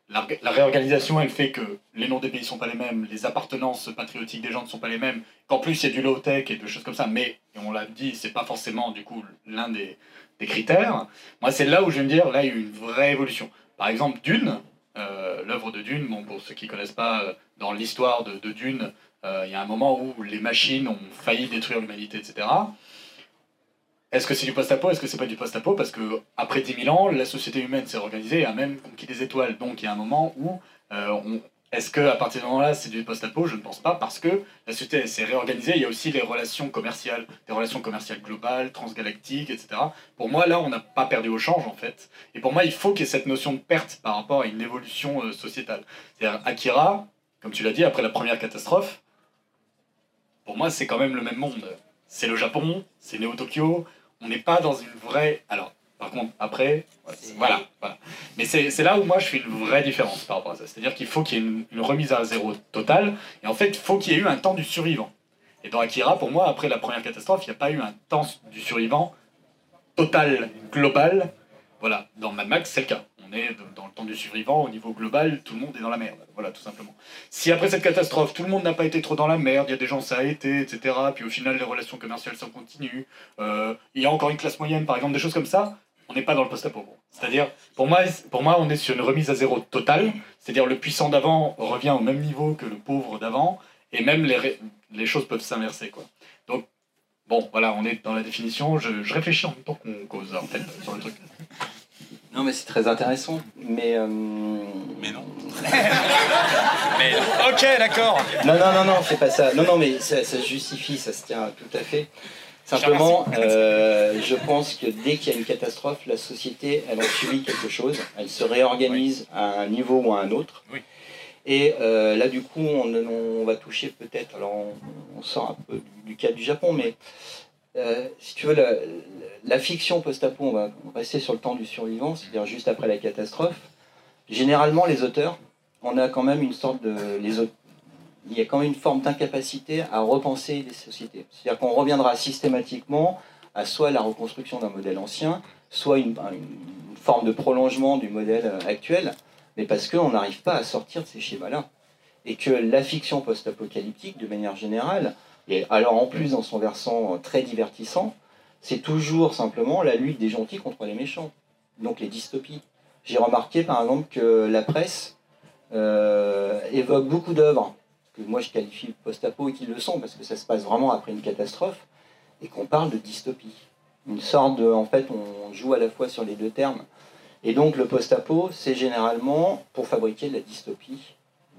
la, réorganisation, elle fait que les noms des pays ne sont pas les mêmes, les appartenances patriotiques des gens ne sont pas les mêmes, qu'en plus il y a du low-tech et des choses comme ça, mais, on l'a dit, c'est pas forcément, du coup, l'un des, des critères. Moi, c'est là où je vais me dire, là, il y a eu une vraie évolution. Par exemple, Dune, euh, l'œuvre de Dune, bon, pour ceux qui ne connaissent pas, euh, dans l'histoire de, Dune, euh, il y a un moment où les machines ont failli détruire l'humanité, etc. Est-ce que c'est du post-apo Est-ce que c'est pas du post-apo? Parce que après 10 000 ans, la société humaine s'est organisée et a même conquis des étoiles. Donc il y a un moment où on, est-ce qu'à partir de moment-là, c'est du post-apo? Je ne pense pas, parce que la société s'est réorganisée. Il y a aussi les relations commerciales, des relations commerciales globales, transgalactiques, etc. Pour moi, là, on n'a pas perdu au change, en fait. Et pour moi, il faut qu'il y ait cette notion de perte par rapport à une évolution euh, sociétale. C'est-à-dire, Akira, comme tu l'as dit, après la première catastrophe, pour moi, c'est quand même le même monde. C'est le Japon, c'est Néo-Tokyo. On n'est pas dans une vraie. Alors, Par contre, après, voilà. voilà. Mais c'est là où moi je fais une vraie différence par rapport à ça. C'est-à-dire qu'il faut qu'il y ait une, une, remise à zéro totale, et en fait, il faut qu'il y ait eu un temps du survivant. Et dans Akira, pour moi, après la première catastrophe, il n'y a pas eu un temps du survivant total, global. Voilà, dans Mad Max, c'est le cas. On est dans le temps du survivant, au niveau global, tout le monde est dans la merde. Voilà, tout simplement. Si après cette catastrophe, tout le monde n'a pas été trop dans la merde, il y a des gens ça a été, etc., puis au final, les relations commerciales sont continues, euh, il y a encore une classe moyenne, par exemple, des choses comme ça, on n'est pas dans le post-apo. C'est-à-dire, pour moi, pour moi, on est sur une remise à zéro totale, c'est-à-dire le puissant d'avant revient au même niveau que le pauvre d'avant, et même les, les choses peuvent s'inverser. quoi. Donc, bon, voilà, on est dans la définition, je, je réfléchis en même temps qu'on cause, en fait, sur le truc. Non, mais c'est très intéressant. Mais. Euh... Mais non. mais, ok, d'accord. Non, non, non, non, c'est pas ça. Non, non, mais ça, ça, se justifie, ça se tient tout à fait. Simplement, euh, je pense que dès qu'il y a une catastrophe, la société, elle en subit quelque chose. Elle se réorganise oui. à un niveau ou à un autre. Oui. Et euh, là, du coup, on, on va toucher peut-être. Alors, on, on, sort un peu du cas du Japon, mais euh, si tu veux, la, fiction post-apo, on va rester sur le temps du survivant, c'est-à-dire juste après la catastrophe. Généralement, les auteurs, on a quand même une sorte de. Il y a quand même une forme d'incapacité à repenser les sociétés. C'est-à-dire qu'on reviendra systématiquement à soit la reconstruction d'un modèle ancien, soit une, une, forme de prolongement du modèle actuel, mais parce qu'on n'arrive pas à sortir de ces schémas-là. Et que la fiction post-apocalyptique, de manière générale, et alors en plus dans son versant très divertissant, c'est toujours simplement la lutte des gentils contre les méchants, donc les dystopies. J'ai remarqué par exemple que la presse euh, évoque beaucoup d'œuvres que moi je qualifie post-apo et qui le sont parce que ça se passe vraiment après une catastrophe et qu'on parle de dystopie. Une sorte de, en fait, on joue à la fois sur les deux termes. Et donc le post-apo, c'est généralement pour fabriquer de la dystopie,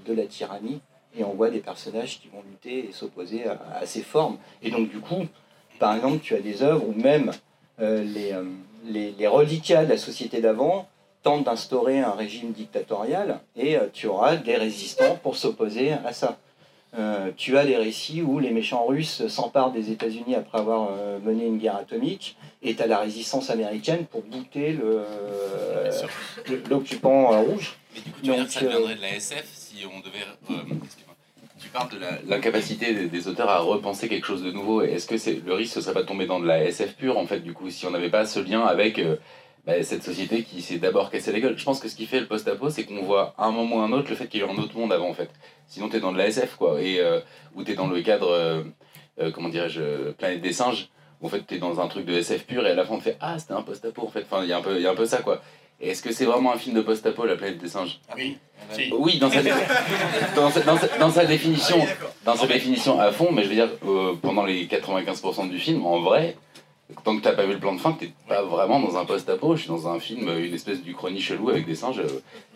de la tyrannie, et on voit des personnages qui vont lutter et s'opposer à, à, ces formes. Et donc du coup, par exemple, tu as des œuvres où même euh, les, euh, les, les, reliquats de la société d'avant tentent d'instaurer un régime dictatorial, et euh, tu auras des résistants pour s'opposer à ça. Tu as les récits où les méchants russes s'emparent des États-Unis après avoir mené une guerre atomique, et tu as la résistance américaine pour bouter l'occupant rouge. Mais du coup, tu dire que ça viendrait de la SF si on devait. De l'incapacité des, auteurs à repenser quelque chose de nouveau. Est-ce que c'est le risque, ce serait pas de tomber dans de la SF pure, en fait, du coup, si on n'avait pas ce lien avec bah, cette société qui s'est d'abord cassé la gueule? Je pense que ce qui fait le post-apo, c'est qu'on voit à un moment ou un autre le fait qu'il y a eu un autre monde avant, en fait. Sinon, t'es dans de la SF, quoi. Et, euh, ou t'es dans le cadre, euh, euh, comment dirais-je, Planète des singes, où en fait t'es dans un truc de SF pur et à la fin on te fait Ah, c'était un post-apo, en fait. Enfin, il y, un peu, y a un peu ça, quoi. Et est-ce que c'est vraiment un film de post-apo, La Planète des singes Oui. Si. Oui, dans sa, dans, sa, dans, sa, dans sa définition, Ah oui, dans sa définition à fond, mais je veux dire, pendant les 95% du film, en vrai, tant que t'as pas vu le plan de fin, t'es pas vraiment dans un post-apo, je suis dans un film, une espèce du chrony chelou avec des singes.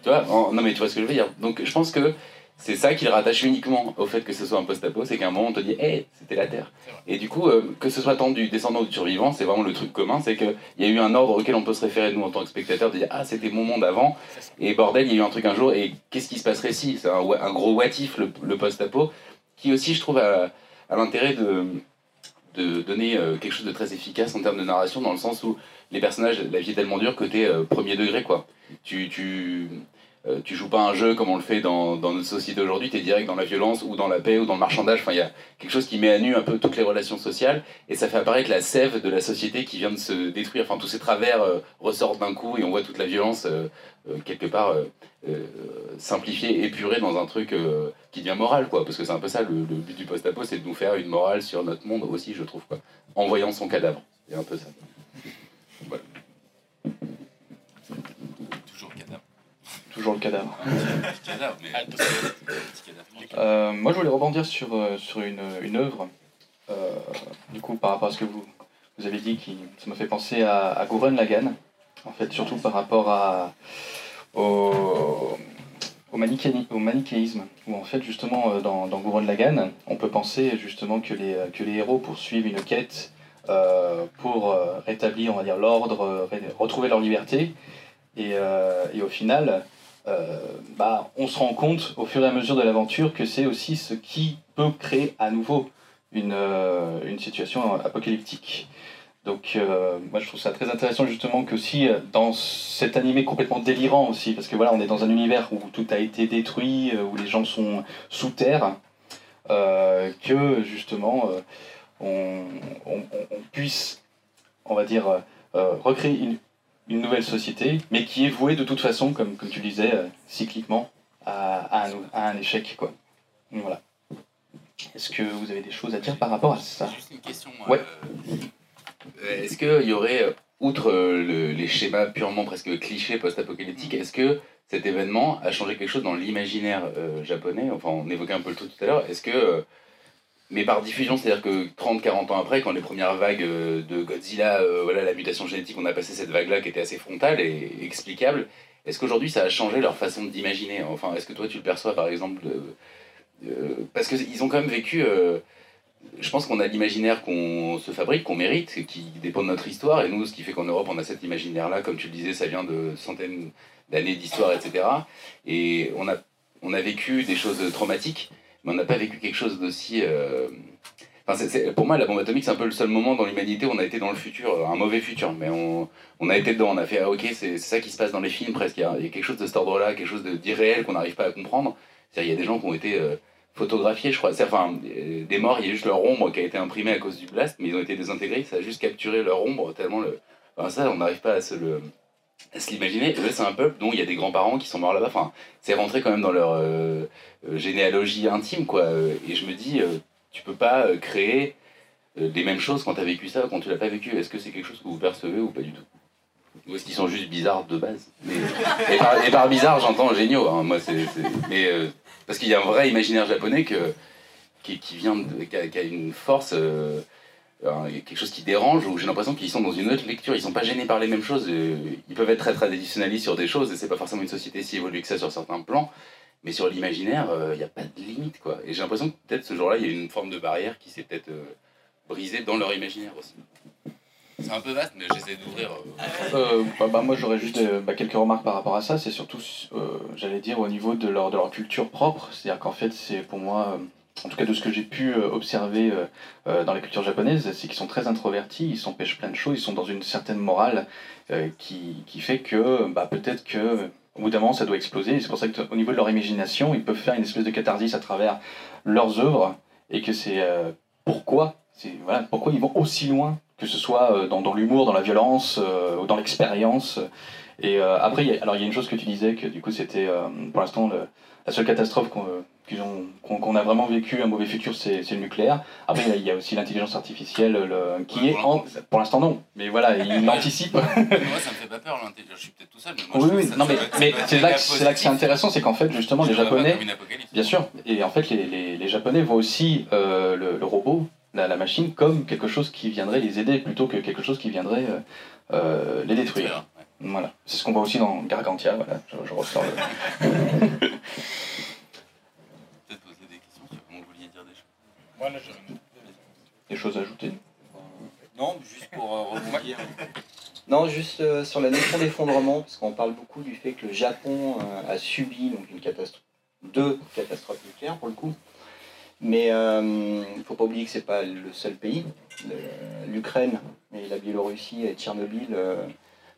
Tu vois en, Non mais tu vois ce que je veux dire. Donc je pense que c'est ça qui le rattache uniquement au fait que ce soit un post-apo, c'est qu'à un moment on te dit, hé, hey, c'était la Terre. Et du coup, euh, que ce soit tant du descendant ou du survivant, c'est vraiment le truc commun, c'est qu'il y a eu un ordre auquel on peut se référer, nous, en tant que spectateurs, de dire, ah, c'était mon monde avant, et bordel, il y a eu un truc un jour, et qu'est-ce qui se passerait si? C'est un, un, gros what if, le, le post-apo, qui aussi, je trouve, a, a l'intérêt de de donner euh, quelque chose de très efficace en termes de narration, dans le sens où les personnages, la vie est tellement dure que t'es euh, premier degré, quoi. Tu, tu, euh, tu joues pas un jeu comme on le fait dans, notre société aujourd'hui, t'es direct dans la violence, ou dans la paix, ou dans le marchandage, enfin, il y a quelque chose qui met à nu un peu toutes les relations sociales, et ça fait apparaître la sève de la société qui vient de se détruire, enfin, tous ces travers euh, ressortent d'un coup, et on voit toute la violence, euh, quelque part, simplifiée, épurée dans un truc qui devient moral, quoi, parce que c'est un peu ça, le, but du post-apo, c'est de nous faire une morale sur notre monde aussi, je trouve, en voyant son cadavre. C'est un peu ça. Voilà. Toujours le cadavre. Toujours le cadavre. cadavre, mais... euh, moi, je voulais rebondir sur, euh, sur une, une œuvre, euh, du coup, par rapport à ce que vous, vous avez dit, qui, ça m'a fait penser à, à Gurren Lagann, en fait, surtout par rapport à, au, au, manichéisme, au manichéisme, où en fait, justement, dans, dans Gurren Lagann, on peut penser justement que les, que les héros poursuivent une quête euh, pour rétablir, on va dire, l'ordre, retrouver leur liberté, et, euh, et au final, euh, bah, on se rend compte au fur et à mesure de l'aventure que c'est aussi ce qui peut créer à nouveau une, euh, une situation apocalyptique. Donc euh, moi je trouve ça très intéressant justement que si euh, dans cet animé complètement délirant aussi, parce que voilà on est dans un univers où tout a été détruit, euh, où les gens sont sous terre, euh, que justement euh, on, on- on puisse, on va dire, euh, euh, recréer une, une nouvelle société, mais qui est vouée de toute façon, comme, comme tu le disais, euh, cycliquement, à, à un, à un échec. Quoi. Donc, Voilà. Est-ce que vous avez des choses à dire par rapport à ça? Juste une question. Ouais. euh, Est-ce qu'il y aurait, euh, outre euh, le- les schémas purement presque clichés post-apocalyptiques, est-ce que cet événement a changé quelque chose dans l'imaginaire euh, japonais? Enfin, on évoquait un peu le tout tout à l'heure. Est-ce que, euh, mais par diffusion, c'est-à-dire que 30-40 ans après, quand les premières vagues euh, de Godzilla, euh, voilà, la mutation génétique, on a passé cette vague-là qui était assez frontale et explicable, est-ce qu'aujourd'hui ça a changé leur façon d'imaginer? Enfin, est-ce que toi tu le perçois par exemple Parce qu'ils ont quand même vécu. euh, je pense qu'on a l'imaginaire qu'on se fabrique, qu'on mérite, qui dépend de notre histoire. Et nous, ce qui fait qu'en Europe, on a cet imaginaire-là, comme tu le disais, ça vient de centaines d'années d'histoire, etc. Et on a, on a vécu des choses traumatiques, mais on n'a pas vécu quelque chose d'aussi... euh, Enfin, pour moi, la bombe atomique, c'est un peu le seul moment dans l'humanité où on a été dans le futur, un mauvais futur, mais on, on a été dedans, on a fait, ah ok, c'est ça qui se passe dans les films presque, il y a, quelque chose de cet ordre-là, quelque chose d'irréel qu'on n'arrive pas à comprendre. Il y a des gens qui ont été euh, photographiés, je crois, enfin, euh, des morts, il y a juste leur ombre qui a été imprimée à cause du blast, mais ils ont été désintégrés, ça a juste capturé leur ombre, tellement le... Ça, on n'arrive pas à se le à se l'imaginer. Eux, c'est un peuple dont il y a des grands-parents qui sont morts là-bas. Enfin, c'est rentré quand même dans leur euh, euh, généalogie intime, quoi. Euh, Et je me dis, euh, tu peux pas créer les mêmes choses quand tu as vécu ça quand tu l'as pas vécu. Est-ce que c'est quelque chose que vous percevez ou pas du tout? Ou est-ce qu'ils sont juste bizarres de base? Et, par, bizarre, j'entends géniaux. hein. Moi, c'est, Mais, parce qu'il y a un vrai imaginaire japonais qui, qui vient de, qui a une force. Euh, quelque chose qui dérange, où j'ai l'impression qu'ils sont dans une autre lecture, ils sont pas gênés par les mêmes choses, euh, ils peuvent être très traditionnalistes sur des choses, et c'est pas forcément une société si évoluée que ça sur certains plans, mais sur l'imaginaire, il n'y a pas de limite, quoi. Et j'ai l'impression que peut-être ce jour-là, il y a une forme de barrière qui s'est peut-être euh, brisée dans leur imaginaire aussi. C'est un peu vaste, mais j'essaie d'ouvrir. euh, Euh, bah, bah, moi j'aurais juste euh, bah, quelques remarques par rapport à ça. C'est surtout, euh, j'allais dire, au niveau de leur, de leur culture propre. C'est-à-dire qu'en fait, c'est pour moi, euh, en tout cas de ce que j'ai pu euh, observer euh, euh, dans les cultures japonaises, c'est qu'ils sont très introvertis, ils s'empêchent plein de choses, ils sont dans une certaine morale qui, qui fait que bah, peut-être que au bout d'un moment ça doit exploser. C'est pour ça qu'au niveau de leur imagination, ils peuvent faire une espèce de catharsis à travers leurs œuvres et que c'est pourquoi, voilà, pourquoi ils vont aussi loin que ce soit dans, dans l'humour, dans la violence, ou dans l'expérience. Et après, alors il y a une chose que tu disais, que du coup c'était pour l'instant le- la seule catastrophe qu'on euh, qu'on a vraiment vécu, un mauvais futur, c'est le nucléaire. Après, il y a- aussi l'intelligence artificielle le, qui Ouais, est, pour en, pour l'instant non, mais voilà, il anticipe. Moi, ça me fait pas peur, l'intelligence. Je suis peut-être tout seul, mais moi, je Oui, oui, non mais, c'est là, que- c'est là que c'est positif. intéressant, c'est qu'en fait justement les Je Japonais comme une apocalypse. Bien sûr, et en fait les, les, les Japonais voient aussi euh, le, le robot, la, la machine, comme quelque chose qui viendrait les aider plutôt que quelque chose qui viendrait euh, les détruire. Voilà, c'est ce qu'on voit aussi dans Gargantia, voilà, je, je ressors le... Peut-être poser des questions sur comment vous vouliez dire des choses. Moi, là, j'ai des choses à ajouter. Non, juste pour euh, rebondir. Non, juste euh, sur la notion d'effondrement, parce qu'on parle beaucoup du fait que le Japon euh, a subi donc, une catastrophe, deux catastrophes nucléaires pour le coup. Mais il ne faut pas oublier que c'est pas le seul pays. L'Ukraine et la Biélorussie et Tchernobyl.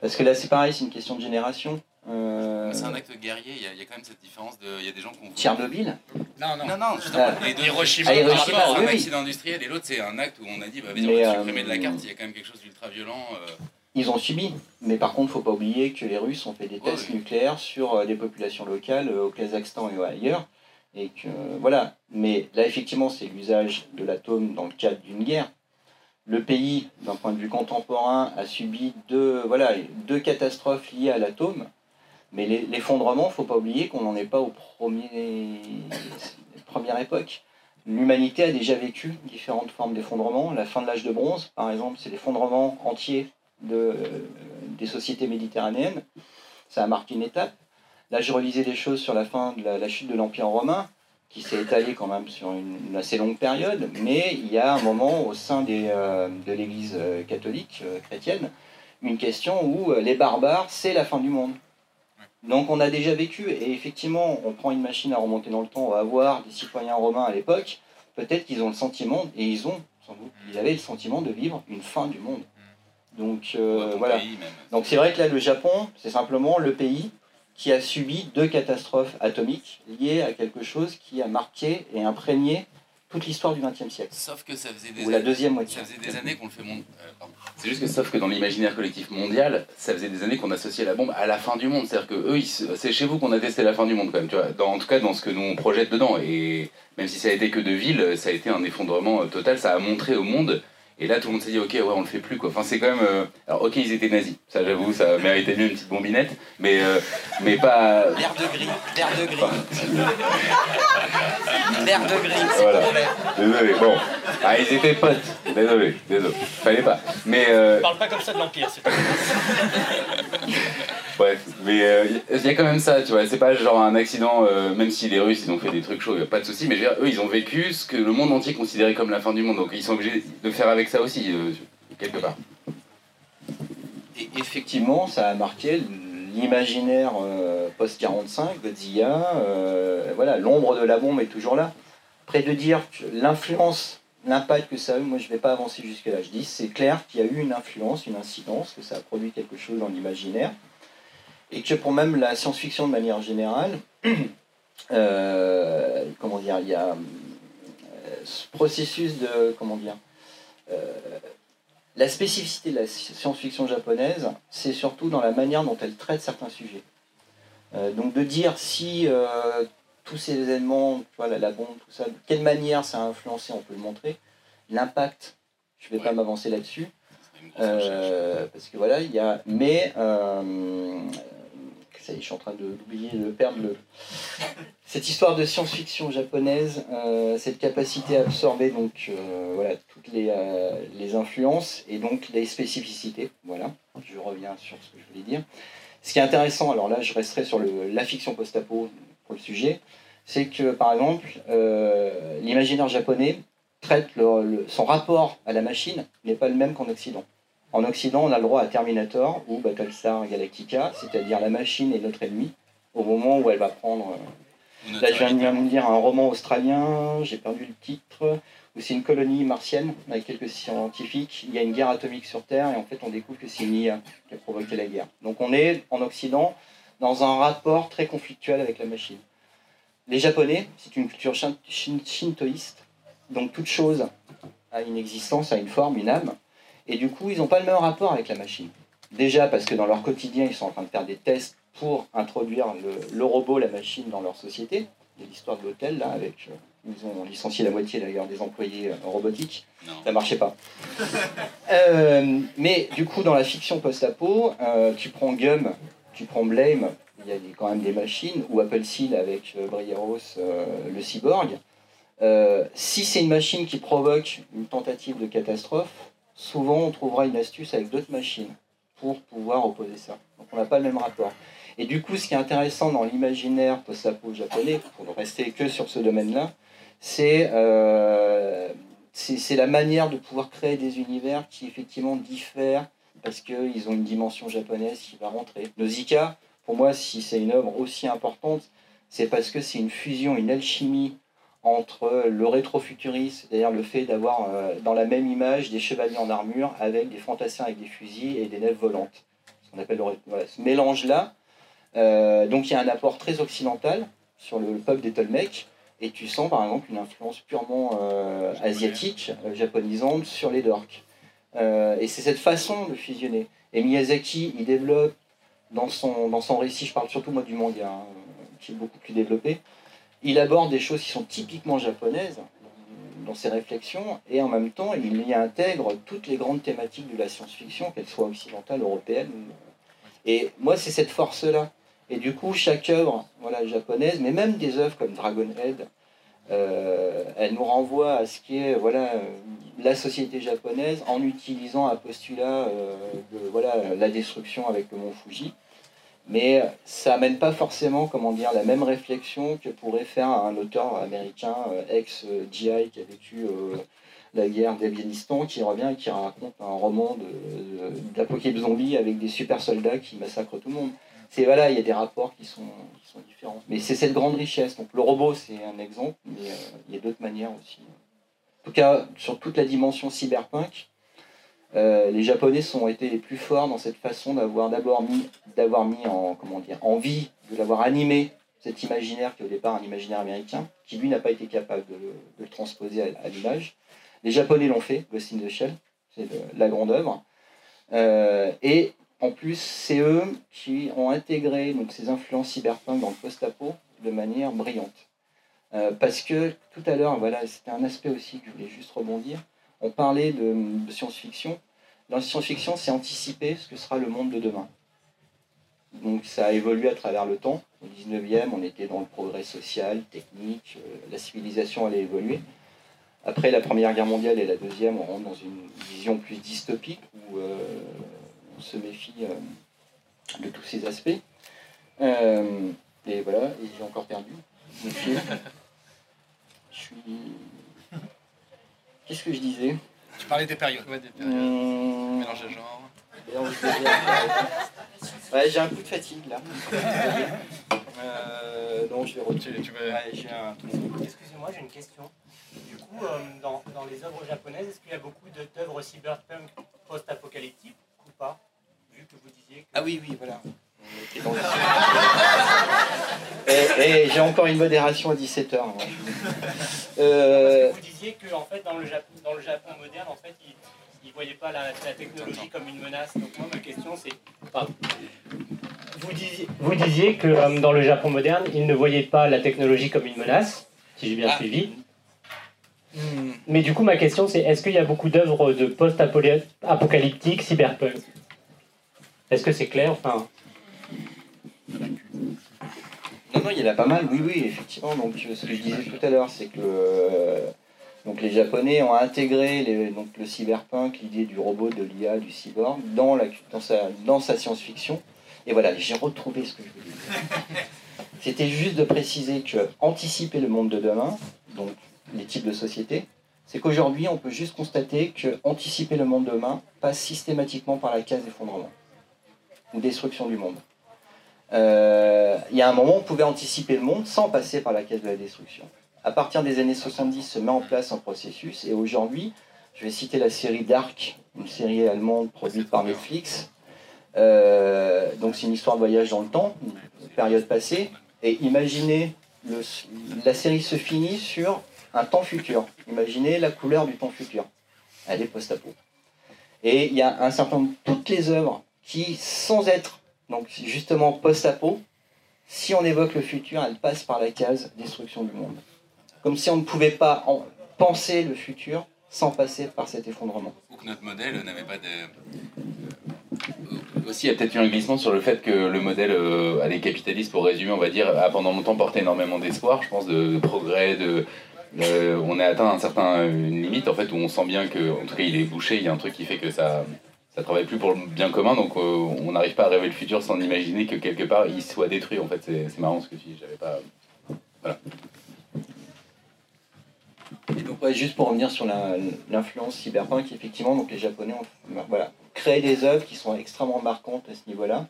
Parce que là, c'est pareil, c'est une question de génération. Euh, C'est un acte guerrier, il y, a, il y a quand même cette différence de. Il y a des gens qui ont. Tchernobyl Non, non. Non, non, justement, Ah. les deux. Hiroshima, Ah, Hiroshima, oui, un oui. accident industriel et l'autre, c'est un acte où on a dit, bah, vas-y, on va euh, supprimer de la carte, il y a quand même quelque chose d'ultra violent. euh, Ils ont subi, mais par contre, faut pas oublier que les Russes ont fait des Ouais, tests oui. nucléaires sur des populations locales au Kazakhstan et ailleurs, et que voilà. Mais là, effectivement, c'est l'usage de l'atome dans le cadre d'une guerre. Le pays, d'un point de vue contemporain, a subi deux, catastrophes liées à l'atome. Mais l'effondrement, faut pas oublier qu'on n'en est pas au premier, première époque. L'humanité a déjà vécu différentes formes d'effondrement. La fin de l'âge de bronze, par exemple, c'est l'effondrement entier de, des sociétés méditerranéennes. Ça a marqué une étape. Là, je relisais des choses sur la fin de la chute de l'Empire romain, qui s'est étalée quand même sur une, une assez longue période, mais il y a un moment au sein des, euh, de l'Église euh, catholique euh, chrétienne, une question où les barbares, c'est la fin du monde. Donc on a déjà vécu, et effectivement, on prend une machine à remonter dans le temps, on va voir des citoyens romains à l'époque, peut-être qu'ils ont le sentiment, et ils ont sans doute, ils avaient le sentiment de vivre une fin du monde. Donc euh, voilà. Donc c'est vrai que là, le Japon, c'est simplement le pays qui a subi deux catastrophes atomiques liées à quelque chose qui a marqué et imprégné toute l'histoire du XXe siècle, Sauf que ça faisait des ou la années. deuxième moitié. Ça faisait des années qu'on le fait mon... euh. C'est juste que sauf que dans l'imaginaire collectif mondial, ça faisait des années qu'on associait la bombe à la fin du monde. C'est-à-dire que eux, c'est chez vous qu'on a testé la fin du monde quand même. Tu vois, dans, en tout cas dans ce que nous on projette dedans. Et même si ça a été que de villes, ça a été un effondrement euh, total. Ça a montré au monde. Et là, tout le monde s'est dit, ok, ouais, on le fait plus quoi. Enfin, c'est quand même. euh, Alors, ok, ils étaient nazis. Ça, j'avoue, ça méritait mieux une petite bombinette. Mais, euh, mais pas. L'air de gris, l'air de gris. L'air de gris, s'il Voilà. Désolé. Bon. Ah, ils étaient potes. Désolé. Désolé. Fallait pas. Mais. euh, Parle pas comme ça de l'Empire, c'est pas Bref, mais euh, il y a quand même ça, tu vois, c'est pas genre un accident, euh, même si les Russes ils ont fait des trucs chauds, y a pas de souci, mais dire, eux ils ont vécu ce que le monde entier considérait comme la fin du monde, donc ils sont obligés de faire avec ça aussi, euh, quelque part. Et effectivement, ça a marqué l'imaginaire euh, post-45, Godzilla, euh, voilà, l'ombre de la bombe est toujours là. Près de dire l'influence, l'impact que ça a eu, moi je vais pas avancer jusque-là, je dis c'est clair qu'il y a eu une influence, une incidence, que ça a produit quelque chose dans l'imaginaire, et que pour même la science-fiction de manière générale, euh, comment dire, il y a euh, ce processus de, comment dire, euh, la spécificité de la science-fiction japonaise, c'est surtout dans la manière dont elle traite certains sujets. Euh, donc de dire si tous ces événements, tu vois, la, bombe, tout ça, de quelle manière ça a influencé, on peut le montrer. L'impact, je ne vais pas m'avancer là-dessus, euh, parce que voilà, il y a. Mais. Euh, ça y est, je suis en train de- d'oublier, de perdre le. Cette histoire de science-fiction japonaise, euh, cette capacité à absorber donc euh, voilà toutes les, euh, les influences et donc les spécificités. Voilà, je reviens sur ce que je voulais dire. Ce qui est intéressant, alors là, je resterai sur la fiction post-apo pour le sujet, c'est que par exemple, l'imaginaire japonais traite son rapport à la machine n'est pas le même qu'en Occident. En Occident, on a le droit à Terminator ou Battlestar Galactica, c'est-à-dire la machine est notre ennemi, au moment où elle va prendre. euh, Là, je viens de me lire un roman australien, j'ai perdu le titre, où c'est une colonie martienne avec quelques scientifiques. Il y a une guerre atomique sur Terre et en fait, on découvre que c'est une IA qui a provoqué la guerre. Donc, on est en Occident dans un rapport très conflictuel avec la machine. Les Japonais, c'est une culture shin- shin- shintoïste, donc toute chose a une existence, a une forme, une âme. Et du coup, ils n'ont pas le même rapport avec la machine. Déjà parce que dans leur quotidien, ils sont en train de faire des tests pour introduire le, le robot, la machine dans leur société. Il y a l'histoire de l'hôtel, là, avec. euh, ils ont licencié la moitié d'ailleurs des employés euh, robotiques. Non. Ça marchait pas. Euh, mais du coup, dans la fiction post-apo, euh, tu prends Gum, tu prends Blame, il y a quand même des machines, ou Apple Seal avec euh, Brieros, le cyborg. Si c'est une machine qui provoque une tentative de catastrophe, souvent on trouvera une astuce avec d'autres machines pour pouvoir opposer ça. Donc on n'a pas le même rapport. Et du coup, ce qui est intéressant dans l'imaginaire post-apo japonais, pour ne rester que sur ce domaine-là, c'est euh, la manière de pouvoir créer des univers qui effectivement diffèrent parce qu'ils ont une dimension japonaise qui va rentrer. Nausicaa, pour moi, si c'est une œuvre aussi importante, c'est parce que c'est une fusion, une alchimie entre le rétrofuturisme, c'est-à-dire le fait d'avoir euh, dans la même image des chevaliers en armure avec des fantassins avec des fusils et des nefs volantes. Ce qu'on appelle le ré- voilà, ce mélange-là. Euh, donc il y a un apport très occidental sur le, le peuple des Tolmecs, et tu sens par exemple une influence purement euh, asiatique, euh, japonisante sur les dorks. Et c'est cette façon de fusionner. Et Miyazaki, il développe dans son, dans son récit, je parle surtout moi du manga, hein, qui est beaucoup plus développé, il aborde des choses qui sont typiquement japonaises dans ses réflexions, et en même temps, il y intègre toutes les grandes thématiques de la science-fiction, qu'elles soient occidentales, européennes. Et moi, c'est cette force-là. Et du coup, chaque œuvre voilà, japonaise, mais même des œuvres comme Dragonhead, euh, elle nous renvoie à ce qui est voilà, la société japonaise en utilisant un postulat euh, de voilà, la destruction avec le mont Fuji. Mais ça amène pas forcément comment dire, la même réflexion que pourrait faire un auteur américain euh, ex-GI qui a vécu euh, la guerre d'Afghanistan, qui revient et qui raconte un roman d'apocalypse zombie avec des super soldats qui massacrent tout le monde. C'est voilà, il y a des rapports qui sont, qui sont différents. Mais c'est cette grande richesse. Donc le robot, c'est un exemple, mais euh, il y a d'autres manières aussi. En tout cas, sur toute la dimension cyberpunk, euh, les Japonais sont été les plus forts dans cette façon d'avoir d'abord mis, en, comment dire, vie, de l'avoir animé, cet imaginaire qui est au départ un imaginaire américain, qui lui n'a pas été capable de, le- transposer à, l'image. Les Japonais l'ont fait, Ghost in the Shell, c'est la grande œuvre. Euh, et en plus, c'est eux qui ont intégré donc, ces influences cyberpunk dans le post-apo de manière brillante. Euh, parce que tout à l'heure, voilà, c'était un aspect aussi que je voulais juste rebondir. On parlait de, de science-fiction. Dans la science-fiction, c'est anticiper ce que sera le monde de demain. Donc ça a évolué à travers le temps. Au 19e, on était dans le progrès social, technique, euh, la civilisation allait évoluer. Après la Première Guerre mondiale et la Deuxième, on rentre dans une vision plus dystopique où euh, on se méfie euh, de tous ces aspects. Et voilà, et j'ai encore perdu. Je suis. Qu'est-ce que je disais Tu parlais des périodes. Ouais, des périodes. Hum, Mélange de genres. Ouais, j'ai un coup de fatigue là. Euh, non, je vais retirer. Tu, veux... Ouais, j'ai un truc. Excusez-moi, j'ai une question. Du coup, euh, dans, dans les œuvres japonaises, est-ce qu'il y a beaucoup d'œuvres cyberpunk post-apocalyptiques ou pas? Vu que vous disiez que... Ah oui, oui, voilà. Et, et j'ai encore une modération à 17h. Euh, vous disiez que en fait, dans, le Japon, dans le Japon moderne, en fait, ils ne voyaient pas la, la technologie comme une menace. Donc moi, ma question, c'est... Vous disiez, vous disiez que euh, dans le Japon moderne, ils ne voyaient pas la technologie comme une menace, si j'ai bien Ah. suivi. Hmm. Mais du coup, ma question, c'est est-ce qu'il y a beaucoup d'œuvres de post-apocalyptique cyberpunk? Est-ce que c'est clair? Enfin, Non, non, il y en a pas mal, oui, oui, effectivement. Donc, euh, ce que je disais tout à l'heure, c'est que euh, donc, les Japonais ont intégré les- donc, le cyberpunk, l'idée du robot, de l'IA, du cyborg, dans, la, dans sa, dans sa science-fiction. Et voilà, j'ai retrouvé ce que je voulais dire. C'était juste de préciser que anticiper le monde de demain, donc les types de sociétés, c'est qu'aujourd'hui, on peut juste constater que anticiper le monde de demain passe systématiquement par la case effondrement ou destruction du monde. Euh, il y a un moment, on pouvait anticiper le monde sans passer par la case de la destruction. À partir des années 70, se met en place un processus, et aujourd'hui, je vais citer la série Dark, une série allemande produite par Netflix. Euh, donc c'est une histoire de voyage dans le temps, une période passée, et imaginez, la série se finit sur un temps futur. Imaginez la couleur du temps futur. Elle est post-apo. Et il y a un certain nombre, toutes les œuvres qui, sans être donc justement post-apo, si on évoque le futur, elle passe par la case destruction du monde. Comme si on ne pouvait pas en penser le futur sans passer par cet effondrement. Ou que notre modèle n'avait pas de. Aussi, il y a peut-être eu un glissement sur le fait que le modèle euh, allez, capitaliste, pour résumer, on va dire, a pendant longtemps porté énormément d'espoir, je pense, de, de progrès, de, euh, on a atteint un certain, une limite en fait où on sent bien que, en tout cas, il est bouché, il y a un truc qui fait que ça, ça travaille plus pour le bien commun, donc euh, on n'arrive pas à rêver le futur sans imaginer que quelque part il soit détruit. En fait, c'est marrant ce que tu dis. J'avais pas. Et donc, ouais, juste pour revenir sur l'influence cyberpunk, effectivement, donc les Japonais ont voilà, créé des œuvres qui sont extrêmement marquantes à ce niveau-là.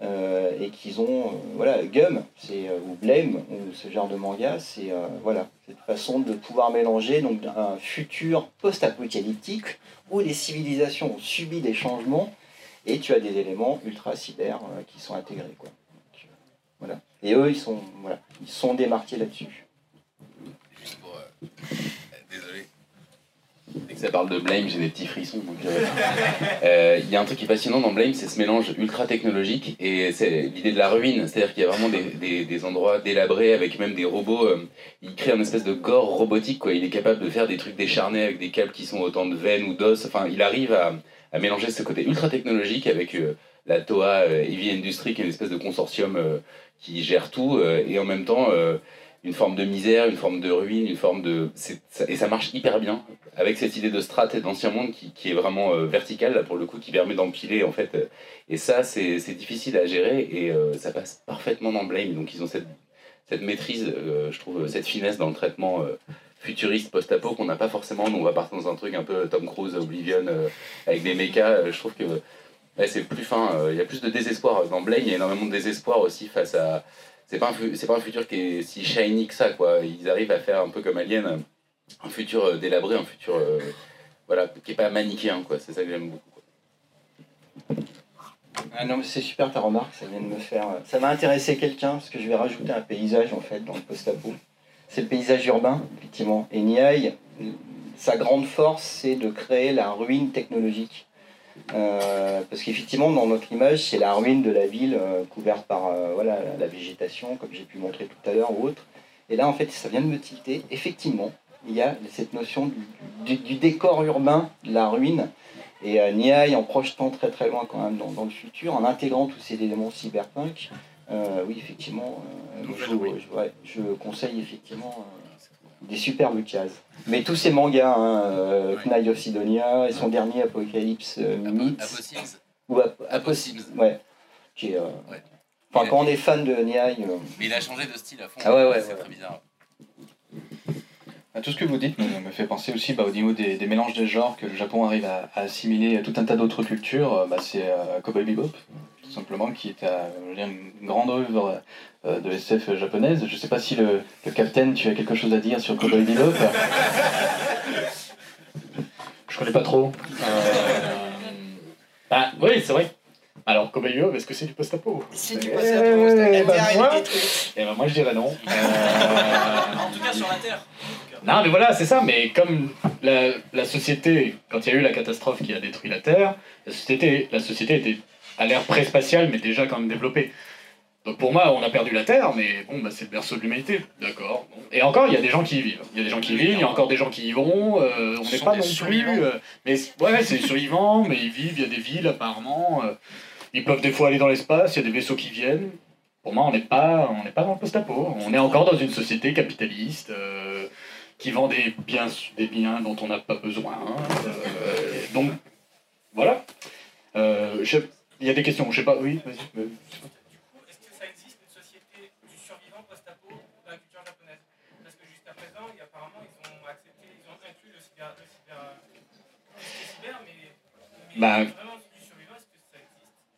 Euh, et qu'ils ont, euh, voilà, Gum, euh, ou Blame, ou ce genre de manga, c'est cette façon de pouvoir mélanger donc, un futur post-apocalyptique où les civilisations ont subi des changements et tu as des éléments ultra cyber euh, qui sont intégrés. Quoi. Et eux, ils sont, voilà, ils sont démarqués là-dessus. Dès que ça parle de Blame, j'ai des petits frissons. euh, euh, Il y a un truc qui est fascinant dans Blame, c'est ce mélange ultra technologique et c'est l'idée de la ruine. C'est-à-dire qu'il y a vraiment des, endroits délabrés avec même des robots. euh, il crée un espèce de gore robotique. Quoi. Il est capable de faire des trucs décharnés avec des câbles qui sont autant de veines ou d'os. Enfin, il arrive à, mélanger ce côté ultra technologique avec la TOA Heavy Industry, qui est une espèce de consortium qui gère tout, et en même temps une forme de misère, une forme de ruine, une forme de. et ça marche hyper bien avec cette idée de strat et d'ancien monde qui, qui est vraiment euh, verticale, là, pour le coup, qui permet d'empiler, en fait. euh, et ça, c'est difficile à gérer et euh, ça passe parfaitement dans Blame. Donc, ils ont cette, cette maîtrise, euh, je trouve, cette finesse dans le traitement futuriste post-apo qu'on n'a pas forcément. Nous, on va partir dans un truc un peu Tom Cruise, Oblivion, avec des mechas. je trouve que c'est plus fin. Il y a plus de désespoir. Dans Blame, il y a énormément de désespoir aussi face à. C'est pas, un c'est pas un futur qui est si shiny que ça, quoi. Ils arrivent à faire un peu comme Alien, un futur euh, délabré, un futur euh, voilà, qui est pas manichéen, quoi. C'est ça que j'aime beaucoup. Ah non, c'est super ta remarque, ça vient de me faire. euh, Ça quelqu'un parce que je vais rajouter un paysage en fait dans le post-apo. C'est le paysage urbain, effectivement. Et Niaï, sa grande force, c'est de créer la ruine technologique. Euh, parce qu'effectivement, dans notre image, c'est la ruine de la ville euh, couverte par euh, voilà, la, végétation, comme j'ai pu montrer tout à l'heure ou autre. Et là, en fait, ça vient de me tilter. Effectivement, il y a cette notion du, du- du décor urbain, de la ruine, et Niaï, en projetant très très loin quand même dans, dans le futur, en intégrant tous ces éléments cyberpunk, oui, effectivement, je, je- ouais, je conseille effectivement des superbes cases. Mais tous ces mangas, hein, euh, Ouais. Knight of Sidonia et son dernier Apocalypse euh, Apossims. ou Ap- Apo Apos- Sims. ouais, qui est, euh, Ouais. Enfin, quand on est fan de Niaï, euh, Mais il a changé de style à fond. Ah ouais, ouais, C'est ouais. très bizarre. Ah, Tout ce que vous dites me, me fait penser aussi bah, au niveau des, des mélanges des genres que le Japon arrive à, à assimiler à tout un tas d'autres cultures. euh, bah, c'est euh, Cowboy Bebop, tout simplement, qui est euh, une grande œuvre de SF japonaise. Je sais pas si le, le capitaine, tu as quelque chose à dire sur Cowboy Bebop Je connais pas trop. Euh, Bah oui, c'est vrai. Alors, Cowboy Bebop, est-ce que c'est du post-apo? C'est du post-apo, eh ben, moi- est détruite. Eh ben moi je dirais non. Euh, En tout cas, sur la Terre. Non mais voilà, c'est ça, mais comme la, la société, quand il y a eu la catastrophe qui a détruit la Terre, la société, la société était à l'ère pré-spatiale, mais déjà quand même développée. Donc pour moi, on a perdu la Terre, mais bon, bah, c'est le berceau de l'humanité, d'accord. bon. Et encore, il y a des gens qui y vivent. Il y a des gens qui y vivent, il y a encore des gens qui y vont, euh, on n'est pas non plus... euh, mais ouais, c'est survivants, mais ils vivent, il y a des villes apparemment, euh, ils peuvent des fois aller dans l'espace, il y a des vaisseaux qui viennent. Pour moi, on n'est pas, on n'est pas dans le post-apo, on est encore dans une société capitaliste euh, qui vend des biens, des biens dont on n'a pas besoin. donc, voilà. Il y a des questions, je sais pas, oui, vas-y. euh, Du coup, est-ce que ça existe une société du survivant post-apo dans la culture japonaise Parce que jusqu'à présent, il- apparemment, ils ont accepté, ils ont inclus le cyber, le cyber, le cyber mais, mais Bah,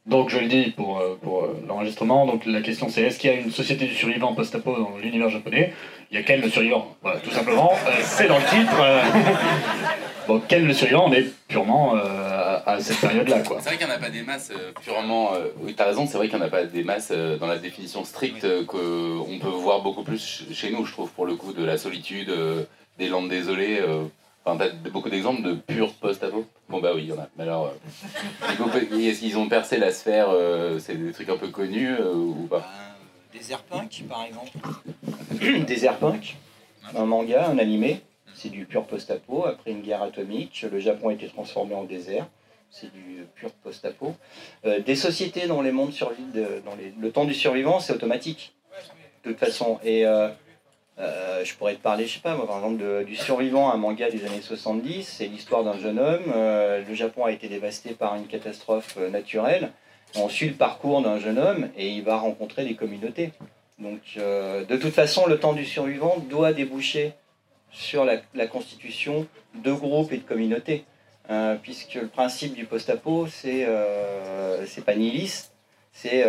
Donc je le dis pour, euh, pour euh, l'enregistrement, donc la question c'est est-ce qu'il y a une société du survivant post-apo dans l'univers japonais? Il y a Ken le survivant, voilà, tout simplement, euh, c'est dans le titre. euh. bon, Ken le survivant, on est purement euh, à, à cette période-là, quoi. C'est vrai qu'il n'y en a pas des masses euh, Purement, euh, oui, t'as raison, c'est vrai qu'il n'y en a pas des masses euh, dans la définition stricte euh, qu'on peut voir beaucoup plus ch- chez nous, je trouve, pour le coup, de la solitude, euh, des landes désolées. Enfin, t'as beaucoup d'exemples de pur post-apo Bon, bah oui, il y en a. Mais alors, euh, ils, ont, ils- ils ont percé la sphère, euh, c'est des trucs un peu connus euh, ou pas? Euh, des airpunk par exemple. des airpunk, un manga, un animé, c'est du pur post-apo. Après une guerre atomique, le Japon a été transformé en désert. C'est du pur post-apo. Euh, des sociétés dont les mondes survivent, de- dans les- le temps du survivant, c'est automatique. De toute façon. Et euh, je pourrais te parler, je sais pas, moi, par exemple, du survivant, un manga des années 70. C'est l'histoire d'un jeune homme. euh, le Japon a été dévasté par une catastrophe euh, naturelle. On suit le parcours d'un jeune homme et il va rencontrer des communautés. Donc, de toute façon, le temps du survivant doit déboucher sur la, constitution de groupes et de communautés. Puisque le principe du post-apo, c'est pas nihiliste, c'est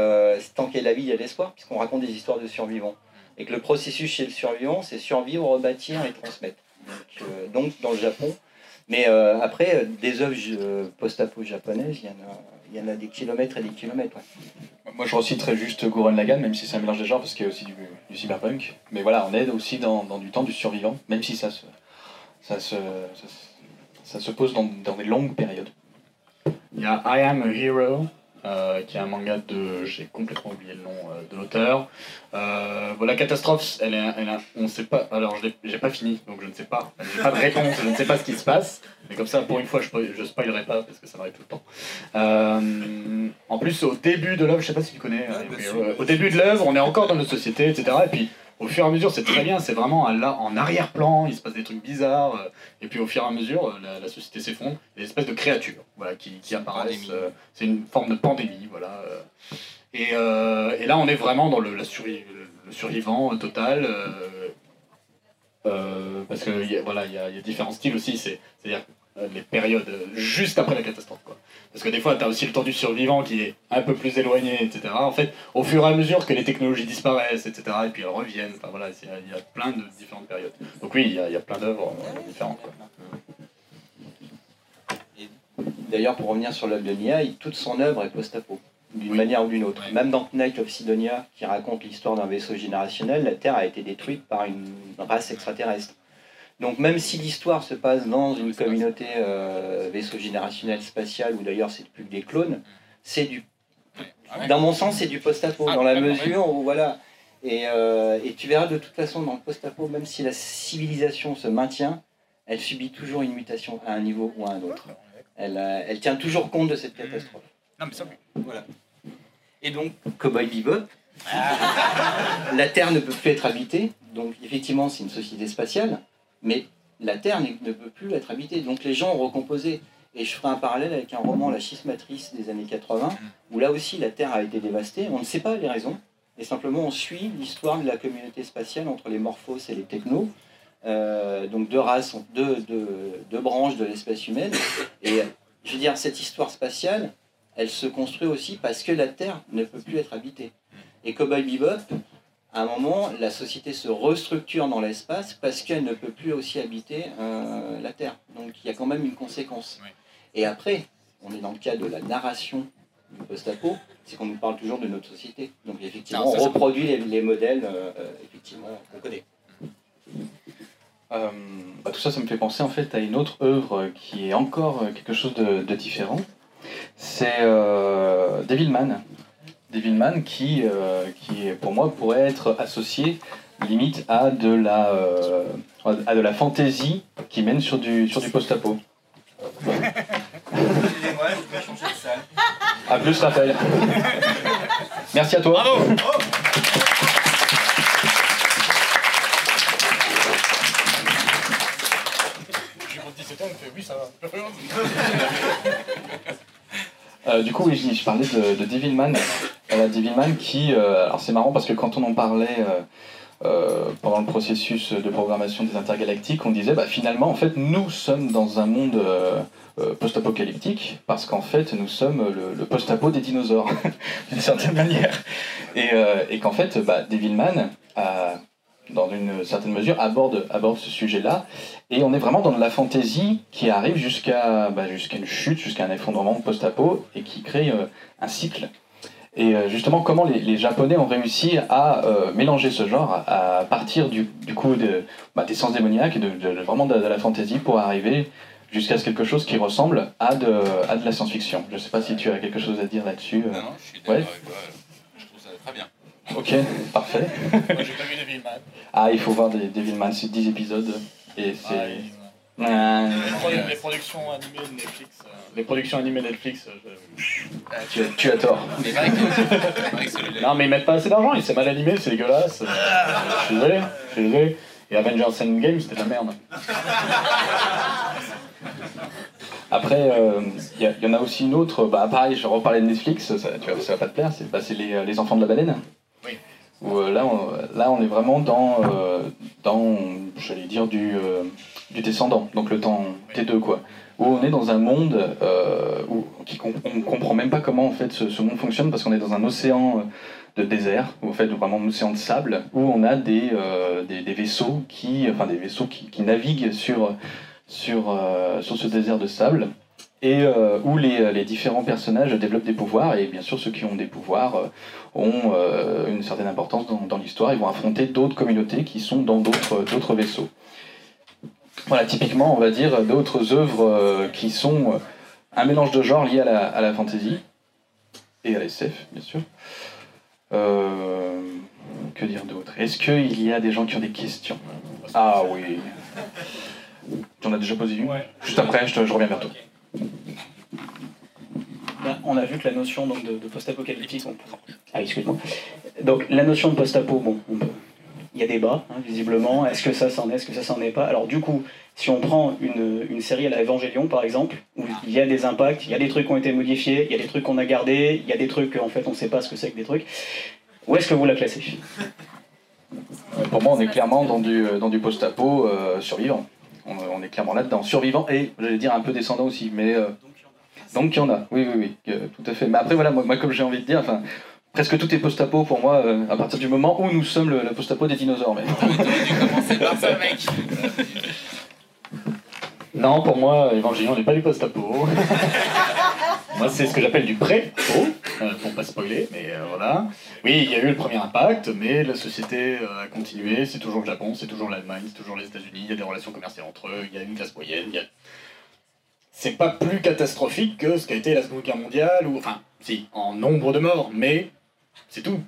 tant qu'il y a de la vie, il y a de l'espoir, puisqu'on raconte des histoires de survivants. Et que le processus chez le survivant, c'est survivre, rebâtir et transmettre. Donc, euh, donc dans le Japon. Mais euh, après, euh, des œuvres euh, post-apo japonaises, il y, en a, il y en a des kilomètres et des kilomètres. ouais. Moi, je reciterais juste Gurren Lagann, même si c'est un mélange des genres, parce qu'il y a aussi du, du cyberpunk. Mais voilà, on est aussi dans, dans du temps du survivant, même si ça se, ça se, ça, se- ça se pose dans, dans des longues périodes. Il y a I Am a Hero, euh, qui est un manga de. J'ai complètement oublié le nom euh, de l'auteur. Euh, bon, la catastrophe, elle est, elle a- on sait pas. Alors, j'ai pas fini, donc je ne sais pas. J'ai pas de réponse, je ne sais pas ce qui se passe. Mais comme ça, pour une fois, je, je spoilerai pas parce que ça m'arrive tout le temps. Euh, en plus, au début de l'œuvre, je sais pas si tu connais. Ouais, au début de l'œuvre, on est encore dans notre société, etc. Et puis, au fur et à mesure, c'est très bien. C'est vraiment à la- en arrière-plan. Il se passe des trucs bizarres. euh, et puis, au fur et à mesure, euh, la, la société s'effondre. Des espèces de créatures, voilà, qui, qui apparaissent. euh, c'est une forme de pandémie, voilà. euh. Et, et là, on est vraiment dans le, la survi- le survivant total. parce que y a- voilà, il y y a différents styles aussi. c'est- C'est-à-dire les périodes juste après la catastrophe. Quoi. Parce que des fois, tu as aussi le temps du survivant qui est un peu plus éloigné, etc. En fait, au fur et à mesure que les technologies disparaissent, etc., et puis elles reviennent, enfin, voilà, il y, a- plein de différentes périodes. Donc oui, il y a, il y a plein d'œuvres euh, différentes. D'ailleurs, pour revenir sur l'œuvre de Nia, toute son œuvre est post-apo, d'une Oui. manière ou d'une autre. Même dans Knight of Sidonia, qui raconte l'histoire d'un vaisseau générationnel, la Terre a été détruite par une race extraterrestre. Donc même si l'histoire se passe dans une communauté euh, vaisseau générationnel spatial, où d'ailleurs c'est plus que des clones, c'est du Ah dans mon sens, c'est du post-apo, Ah, dans la d'accord, mesure où, voilà. Et, euh, et tu verras de toute façon, dans le post-apo, même si la civilisation se maintient, elle subit toujours une mutation à un niveau ou à un autre. Elle, euh, elle tient toujours compte de cette catastrophe. Non, mais ça. Voilà. Et donc, Cowboy Bebop, la Terre ne peut plus être habitée, donc effectivement, c'est une société spatiale, mais la Terre ne peut plus être habitée, donc les gens ont recomposé. Et je ferai un parallèle avec un roman, La schismatrice des années 80, où là aussi la Terre a été dévastée. On ne sait pas les raisons, et simplement on suit l'histoire de la communauté spatiale entre les morphos et les technos. Euh, donc deux races, deux, deux, deux branches de l'espèce humaine. Et je veux dire, cette histoire spatiale, elle se construit aussi parce que la Terre ne peut plus être habitée. Et Cowboy Bebop, à un moment, la société se restructure dans l'espace parce qu'elle ne peut plus aussi habiter euh, la Terre. Donc il y a quand même une conséquence. Oui. Et après, on est dans le cas de la narration du post-apo, c'est qu'on nous parle toujours de notre société. Donc effectivement, Non, ça, on reproduit les, les modèles euh, euh, effectivement qu'on connaît. Euh, bah, tout ça, ça me fait penser en fait à une autre œuvre qui est encore quelque chose de, de différent. C'est Devilman. Devilman qui, euh, qui, pour moi, pourrait être associé limite à de la, euh, à de la fantaisie qui mène sur du, sur du post-apo. Excusez-moi, je vais changer de salle. A plus, Raphaël. Merci à toi. J'ai mon 17 ans, il me fait oui, ça va. Euh, du coup, oui, je, je parlais de, de Devilman. Voilà, Devilman qui. euh, alors, c'est marrant parce que quand on en parlait euh, euh, pendant le processus de programmation des intergalactiques, on disait bah, finalement, en fait, nous sommes dans un monde post-apocalyptique parce qu'en fait, nous sommes le, post-apo des dinosaures, d'une certaine manière. Et, qu'en fait, bah, Devilman, dans une certaine mesure, aborde, aborde ce sujet-là. Et on est vraiment dans de la fantaisie qui arrive jusqu'à bah, une chute, jusqu'à un effondrement post-apo et qui crée un cycle. Et euh, justement, comment les, les Japonais ont réussi à euh, mélanger ce genre à, partir du, du coup de, bah, des sens démoniaques et de, de- vraiment de, de la fantaisie pour arriver jusqu'à ce quelque chose qui ressemble à de, à de la science-fiction. Je ne sais pas si tu as quelque chose à dire là-dessus. euh. Non, non, je suis d'accord Ouais. avec toi. Je trouve ça très bien. Ok, parfait. Moi, j'ai pas vu Devilman. Ah, il faut voir des Devilman, c'est 10 épisodes. Et c'est... Ah, il- Ah, Les produ- Les productions animées de Netflix. euh, Les productions animées Netflix. euh, tu, tu as tort. Mais. Non, mais ils mettent pas assez d'argent, il s'est mal animé, c'est dégueulasse. Je suis désolé, je suis désolé. Et Avengers Endgame, c'était de la merde. Après, il y, en a aussi une autre, bah pareil, je reparlais de Netflix, ça, tu vois, ça va pas te plaire, c'est bah, euh, les Enfants de la Baleine. Où euh, là, on, là, on est vraiment dans, euh, dans j'allais dire, du, euh, du descendant, donc le temps T2, quoi. Où on est dans un monde euh, où qui, on ne comprend même pas comment en fait, ce, ce monde fonctionne, parce qu'on est dans un océan de désert, ou en fait vraiment un océan de sable, où on a des, euh, des, des vaisseaux qui, enfin des vaisseaux qui, qui naviguent sur sur, euh, sur ce désert de sable et euh, où les, les différents personnages développent des pouvoirs et bien sûr ceux qui ont des pouvoirs euh, ont euh, une certaine importance dans, dans l'histoire, ils vont affronter d'autres communautés qui sont dans d'autres vaisseaux. Voilà, typiquement on va dire d'autres œuvres qui sont un mélange de genres lié à la, à la fantasy et à la SF bien sûr. Que dire d'autre? Est-ce qu'il y a des gens qui ont des questions? Ah oui. Tu en as déjà posé une? Ouais. Juste après, je, te- je reviens vers toi. On a vu que la notion donc, de, de post-apocalyptique. on- Ah, excuse-moi. Donc, la notion de post-apo, bon, on peut- il y a débat, hein, visiblement. Est-ce que ça c'en est, est-ce que ça c'en est pas? Alors, du coup, si on prend une, une série à la Evangelion, par exemple, où il y a des impacts, il y a des trucs qui ont été modifiés, il y a des trucs qu'on a gardés, il y a des trucs, en fait, on ne sait pas ce que c'est que des trucs. Où est-ce que vous la classez? Pour moi, on est clairement dans du, euh, dans du post-apo euh, survivant. On, on est clairement là-dedans. Survivant et, j'allais dire, un peu descendant aussi. Mais, euh, donc, il y en a. Oui, oui, oui, euh, tout à fait. Mais après, voilà, moi, moi, comme j'ai envie de dire, enfin, presque tout est post-apo pour moi, euh, à partir du moment où nous sommes le, le post-apo des dinosaures. Même. T'aurais dû commencer par ça, mec. Non, pour moi, Evangelion n'est pas du post-apo. moi, c'est ce que j'appelle du pré-apo, euh, pour pas spoiler, mais euh, voilà. Oui, il y a eu le premier impact, mais la société euh, a continué. C'est toujours le Japon, c'est toujours l'Allemagne, c'est toujours les États-Unis. Il y a des relations commerciales entre eux, il y a une classe moyenne. a- C'est pas plus catastrophique que ce qu'a été la Seconde Guerre mondiale, ou enfin, si, en nombre de morts, mais c'est tout.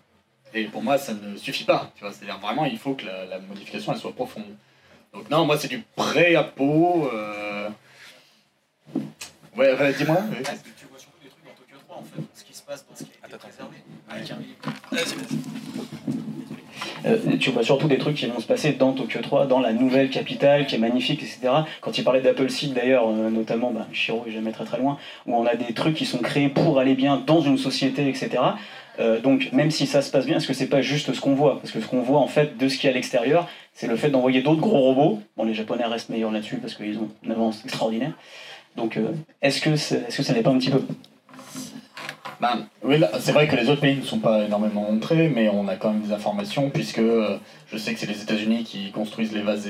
Et pour moi, ça ne suffit pas. Tu vois, c'est-à-dire vraiment, il faut que la, modification soit profonde. Donc non, moi c'est du pré-apo. Euh... Ouais, ouais, dis-moi. oui. Tu vois surtout des trucs dans Tokyo 3 en fait, ce qui se passe dans ce qui a été préservé. Euh, tu vois surtout des trucs qui vont se passer dans Tokyo 3, dans la nouvelle capitale qui est magnifique, etc. Quand il parlait d'Apple Seed d'ailleurs, euh, notamment, bah, Shiro est jamais très très loin, où on a des trucs qui sont créés pour aller bien dans une société, etc. Euh, donc même si ça se passe bien, est-ce que c'est pas juste ce qu'on voit? Parce que ce qu'on voit en fait de ce qui est à l'extérieur, c'est le fait d'envoyer d'autres gros robots. Bon, les Japonais restent meilleurs là-dessus parce qu'ils ont une avance extraordinaire. Donc euh, est-ce que, c'est- est-ce que ça n'est pas un petit peu? Oui, là, c'est vrai que les autres pays ne sont pas énormément montrés, mais on a quand même des informations, puisque euh, je sais que c'est les États-Unis qui construisent les vases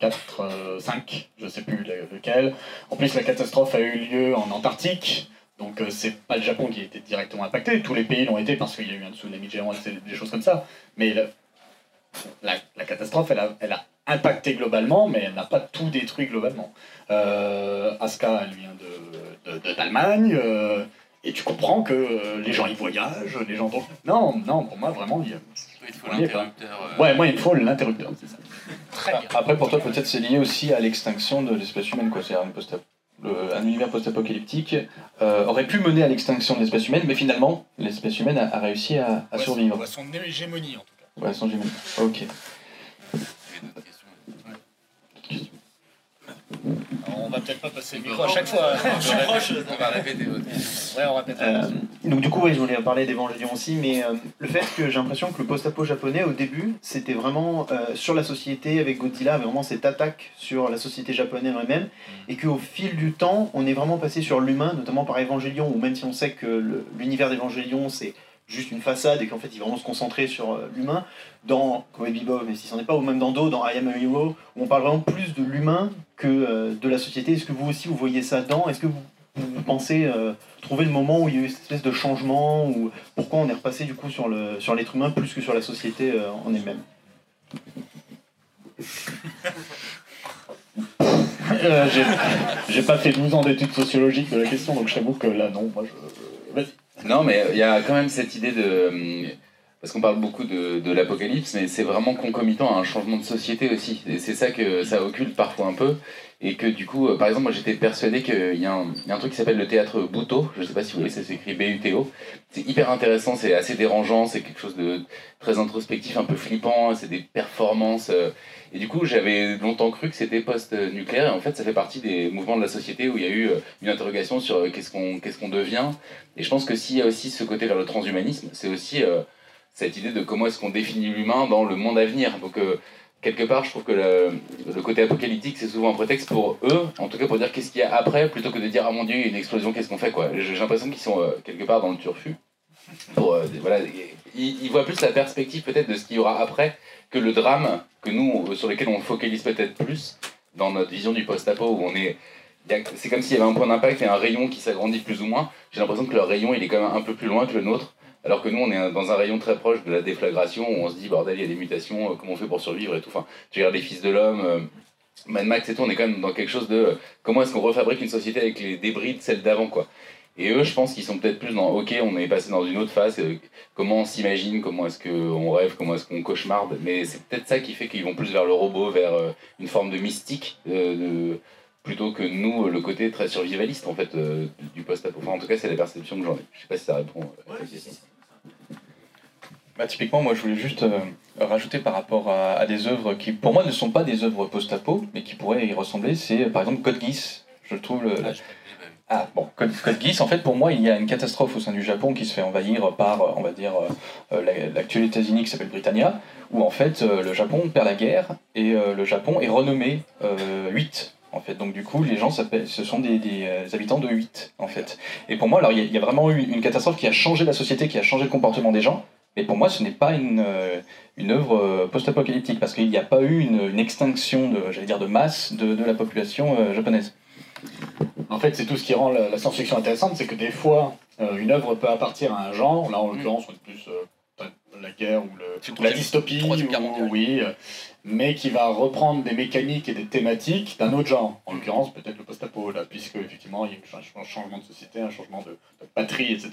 04, euh, 5, je sais plus le- lequel. En plus, la catastrophe a eu lieu en Antarctique, donc euh, c'est pas le Japon qui a été directement impacté. Tous les pays l'ont été parce qu'il y a eu un tsunami géant des choses comme ça. Mais la, catastrophe, elle a, elle impacté globalement, mais elle n'a pas tout détruit globalement. Euh, Asuka, elle vient de, de- de- d'Allemagne. euh, et tu comprends que euh, les gens y voyagent, les gens... Non, non, pour moi, vraiment, il y a... Il faut l'interrupteur. euh, Ouais, moi, il me faut l'interrupteur, c'est ça. Après, pour toi, peut-être c'est lié aussi à l'extinction de l'espèce humaine, quoi. C'est-à-dire le- un univers post-apocalyptique euh, aurait pu mener à l'extinction de l'espèce humaine, mais finalement, l'espèce humaine a, a réussi à, à survivre. Ouais, son hégémonie, en tout cas. Ouais, sans humaine. Ok. il y avait d'autres questions. Alors, on va peut-être pas passer le micro à chaque fois. on peut répéter- On va répéter votre question. Ouais, on répète. Euh, donc du coup, ouais, je voulais parler d'Evangelion aussi, mais euh, le fait que j'ai l'impression que le post-apo japonais, au début, c'était vraiment euh, sur la société, avec Godzilla, avait vraiment cette attaque sur la société japonaise elle-même, et qu'au fil du temps, on est vraiment passé sur l'humain, notamment par Evangelion, où même si on sait que l'univers d'Evangelion, c'est juste une façade, et qu'en fait, il va vraiment se concentrer sur euh, l'humain, dans Cowboy Bebop, mais si c'en est pas, ou même dans Do, dans I Am a Hero, où on parle vraiment plus de l'humain que euh, de la société. Est-ce que vous aussi, vous voyez ça dedans Est-ce que vous, vous pensez euh, trouver le moment où il y a eu cette espèce de changement ou pourquoi on est repassé du coup sur le sur l'être humain plus que sur la société euh, en elle-même? Euh, j'ai, j'ai pas fait 12 ans d'études sociologiques de la question, donc je t'avoue que là, non, moi, je... Vas-y. Non, mais il y a quand même cette idée de. Parce qu'on parle beaucoup de, de l'apocalypse, mais c'est vraiment concomitant à un changement de société aussi. Et c'est ça que ça occulte parfois un peu. Et que du coup, par exemple, moi j'étais persuadé qu'il y, y a un truc qui s'appelle le théâtre Buto. Je sais pas si vous voyez, ça s'écrit B-U-T-O. C'est hyper intéressant, c'est assez dérangeant, c'est quelque chose de très introspectif, un peu flippant, c'est des performances. euh, Et du coup, j'avais longtemps cru que c'était post-nucléaire. Et en fait, ça fait partie des mouvements de la société où il y a eu euh, une interrogation sur euh, qu'est-ce qu'on qu'est-ce devient. Et je pense que s'il y a aussi ce côté vers le transhumanisme, c'est aussi cette idée de comment est-ce qu'on définit l'humain dans le monde à venir. Donc, euh, quelque part, je trouve que le, côté apocalyptique, c'est souvent un prétexte pour eux, en tout cas pour dire qu'est-ce qu'il y a après, plutôt que de dire ah mon dieu, il y a une explosion, qu'est-ce qu'on fait quoi. J'ai l'impression qu'ils sont euh, quelque part dans le turfu. Pour, euh, ils, ils voient plus la perspective peut-être de ce qu'il y aura après que le drame que nous, sur lequel on focalise peut-être plus dans notre vision du post-apo où on est. C'est comme s'il y avait un point d'impact et un rayon qui s'agrandit plus ou moins. J'ai l'impression que leur rayon il est quand même un peu plus loin que le nôtre. Alors que nous, on est dans un rayon très proche de la déflagration où on se dit, bordel, il y a des mutations, euh, comment on fait pour survivre et tout. Enfin, tu regardes les fils de l'homme, euh, Mad Max et tout, on est quand même dans quelque chose de comment est-ce qu'on refabrique une société avec les débris de celle d'avant, quoi. Et eux, je pense qu'ils sont peut-être plus dans, ok, on est passé dans une autre phase, euh, comment on s'imagine, comment est-ce qu'on rêve, comment est-ce qu'on cauchemarde, mais c'est peut-être ça qui fait qu'ils vont plus vers le robot, vers une forme de mystique, plutôt que nous, le côté très survivaliste, en fait, du post-apo. Enfin, en tout cas, c'est la perception que j'en ai. Je sais pas si ça répond à ta question. Bah, typiquement, moi je voulais juste euh, rajouter par rapport à, à des œuvres qui, pour moi, ne sont pas des œuvres post-apo, mais qui pourraient y ressembler. C'est euh, par exemple Code Geass. Je trouve le. Ah, je-. Ah bon, Code, Code Geass, en fait, pour moi, il y a une catastrophe au sein du Japon qui se fait envahir par, euh, on va dire, euh, euh, la- l'actuel États-Unis qui s'appelle Britannia, où en fait euh, le Japon perd la guerre et le Japon est renommé euh, 8. En fait, donc du coup, les gens ce sont des, des, habitants de 8, en fait. Et pour moi, alors il y, a- il y a vraiment eu une catastrophe qui a changé la société, qui a changé le comportement des gens, Mais pour moi, ce n'est pas une, euh, une œuvre euh, post-apocalyptique, parce qu'il n'y a pas eu une, une extinction de, j'allais dire, de masse de, de la population euh, japonaise. En fait, c'est tout ce qui rend la, la science-fiction intéressante, c'est que des fois, euh, une œuvre peut appartir à un genre. Là, en l'occurrence, on est plus euh, la guerre ou, le, la dystopie, ou- mondiale. oui, euh, mais qui va reprendre des mécaniques et des thématiques d'un autre genre. En l'occurrence, peut-être le post-apo, là, puisque effectivement, il y a eu un changement de société, un changement de, de patrie, etc.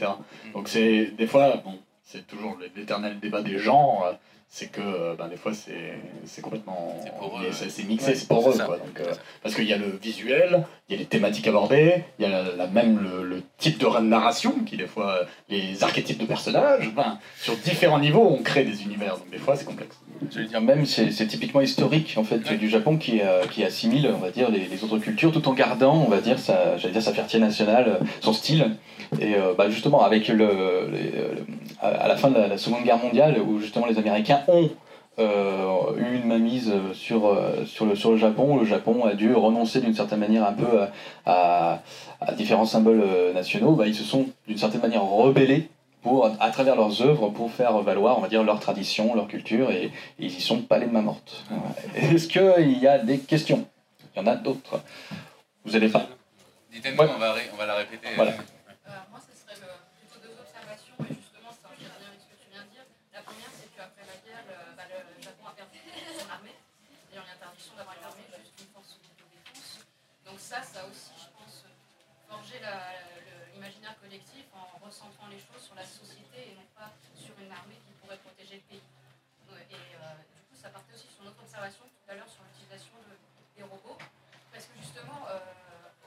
Mm. Donc, c'est des fois, bon, c'est toujours l'éternel débat des genres. Euh, C'est que euh, ben, des fois c'est c'est complètement C'est pour lié, eux, c'est mixé, Ouais, c'est pour eux quoi. Donc, euh, parce qu'il y a le visuel, il y a les thématiques abordées, il y a la, la- même le, le type de narration qui des fois euh, les archétypes de personnages. Enfin, sur différents niveaux, on crée des univers. Donc des fois c'est complexe. Je veux dire, même c'est c'est typiquement historique en fait du Japon qui, euh, qui assimile, on va dire, les, les autres cultures tout en gardant, on va dire, sa, j'allais dire, sa fierté nationale, euh, son style. Et euh, bah, justement, avec le, euh, à à la fin de la, la Seconde Guerre mondiale, où justement les Américains ont eu une mainmise sur, euh, sur, le, sur le Japon, le Japon a dû renoncer d'une certaine manière un peu à, à- à différents symboles euh, nationaux, bah, ils se sont d'une certaine manière rebellés pour, à travers leurs œuvres pour faire valoir, on va dire, leur tradition, leur culture, et, ils y sont pas les mains mortes. Est-ce qu'il y a des questions? Il y en a d'autres. Vous allez pas? Dites-nous, Ouais. on, va on va la répéter. Voilà. Euh, moi, ce serait le- plutôt deux observations, et justement, ça en lien avec ce que tu viens de dire. La première, c'est qu'après la guerre, le, bah, le Japon a perdu son armée. D'ailleurs, l'interdiction d'avoir une armée, juste une force de défense. Donc ça, ça a aussi, je pense, forgé la- le- l'imaginaire collectif en recentrant les choses sur la société et non pas sur une armée qui pourrait protéger le pays. Ouais, Et euh, du coup, ça partait aussi sur notre observation tout à l'heure sur l'utilisation de- des robots. Parce que justement, euh,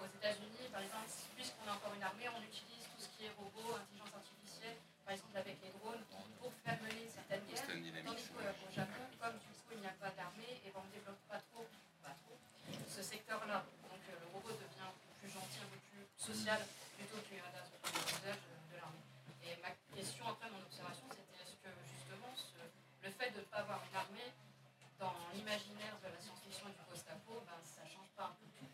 aux États-Unis, par exemple, puisqu'on a encore une armée, on utilise tout ce qui est robot, intelligence artificielle, par exemple avec les drones, pour faire mener certaines guerres. Boston Dynamics. Tandis qu'au Japon, comme du coup il n'y a pas d'armée, et ben on ne développe pas trop, pas trop ce secteur-là. Donc euh, le robot devient un peu plus gentil, un peu plus social, plutôt qu'un usage de l'armée. Et ma question, après mon observation, c'était est-ce que justement ce- le fait de ne pas avoir une armée dans l'imaginaire de la science-fiction et du post-apo, ben, ça ne change pas un peu tout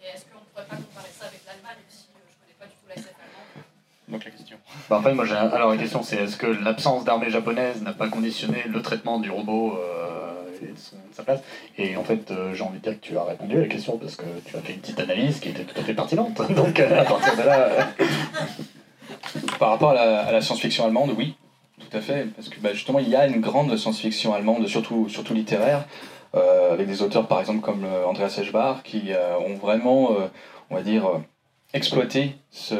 Et est-ce qu'on ne pourrait pas comparer ça avec l'Allemagne, même si euh, je ne connais pas du tout la SF allemande Donc la question. Bah, fait, moi, alors la question c'est est-ce que l'absence d'armée japonaise n'a pas conditionné le traitement du robot euh, et de, sa place? Et en fait, euh, j'ai envie de dire que tu as répondu à la question parce que tu as fait une petite analyse qui était tout à fait pertinente. Donc euh, à partir de là, Par rapport à la, science-fiction allemande, oui, tout à fait, parce que bah, justement il y a une grande science-fiction allemande, surtout, surtout littéraire, avec des auteurs par exemple comme Andreas Eschbach, qui ont vraiment, on va dire, exploité ce-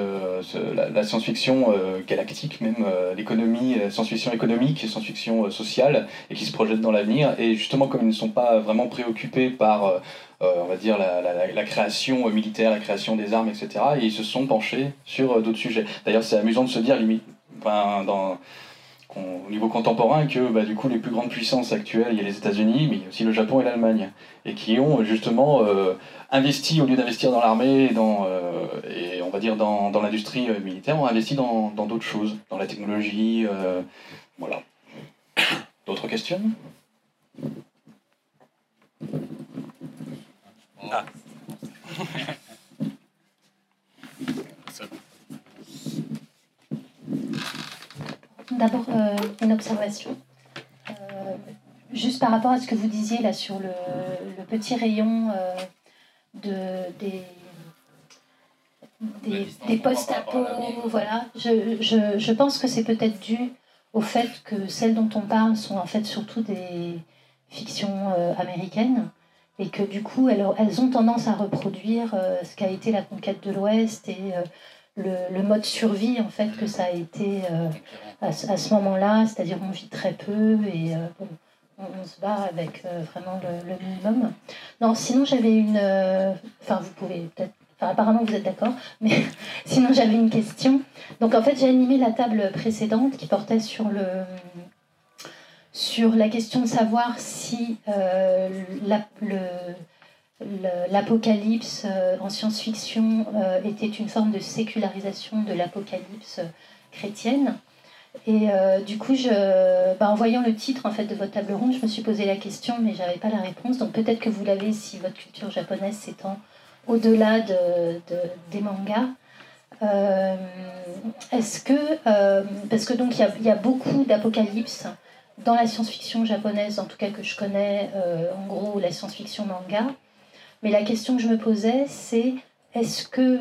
la, science-fiction euh, galactique, même euh, l'économie, euh, science-fiction économique, science-fiction sociale, et qui se projettent dans l'avenir. Et justement, comme ils ne sont pas vraiment préoccupés par, on va dire, la, la- création militaire, la création des armes, etc., et ils se sont penchés sur d'autres sujets. D'ailleurs, c'est amusant de se dire, limite, enfin, dans, au niveau contemporain, que bah, du coup, les plus grandes puissances actuelles, il y a les États-Unis, mais il y a aussi le Japon et l'Allemagne, et qui ont justement euh, investi, au lieu d'investir dans l'armée et, dans, euh, et on va dire dans, dans l'industrie euh, militaire, ont investi dans dans d'autres choses, dans la technologie, euh, voilà. D'autres questions? Ah. D'abord, euh, une observation. Euh, juste par rapport à ce que vous disiez là sur le, le petit rayon euh, de, des, des, des post-apo, voilà. Je, je, je pense que c'est peut-être dû au fait que celles dont on parle sont en fait surtout des fictions américaines et que du coup elles, elles ont tendance à reproduire ce qu'a été la conquête de l'Ouest et le, le mode survie en fait que ça a été à, ce- moment-là, c'est-à-dire on vit très peu et euh, on, se bat avec euh, vraiment le, minimum. Non, sinon j'avais une, euh, enfin vous pouvez peut-être, enfin apparemment vous êtes d'accord, mais sinon j'avais une question. Donc en fait j'ai animé la table précédente qui portait sur le sur la question de savoir si l'apocalypse en science-fiction était une forme de sécularisation de l'apocalypse chrétienne. Et euh, du coup, je, bah, en voyant le titre en fait de votre table ronde, je me suis posé la question, mais j'avais pas la réponse. Donc peut-être que vous l'avez si votre culture japonaise s'étend au-delà de, de- des mangas. Euh, Est-ce que, euh, parce que donc il y a, beaucoup d'apocalypse dans la science-fiction japonaise, en tout cas que je connais, en gros la science-fiction manga. Mais la question que je me posais, c'est est-ce que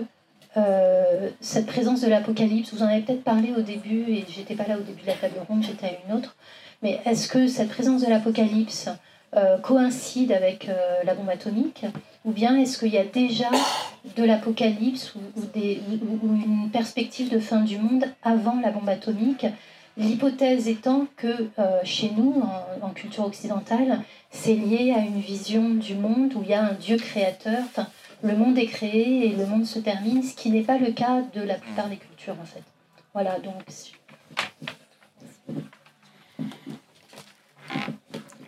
euh, cette présence de l'apocalypse, vous en avez peut-être parlé au début, et j'étais pas là au début de la table ronde, j'étais à une autre, mais est-ce que cette présence de l'apocalypse euh, coïncide avec euh, la bombe atomique? Ou bien est-ce qu'il y a déjà de l'apocalypse ou, une perspective de fin du monde avant la bombe atomique? L'hypothèse étant que chez nous, en, en culture occidentale, c'est lié à une vision du monde où il y a un Dieu créateur. Enfin, le monde est créé et le monde se termine, ce qui n'est pas le cas de la plupart des cultures en fait. Voilà, donc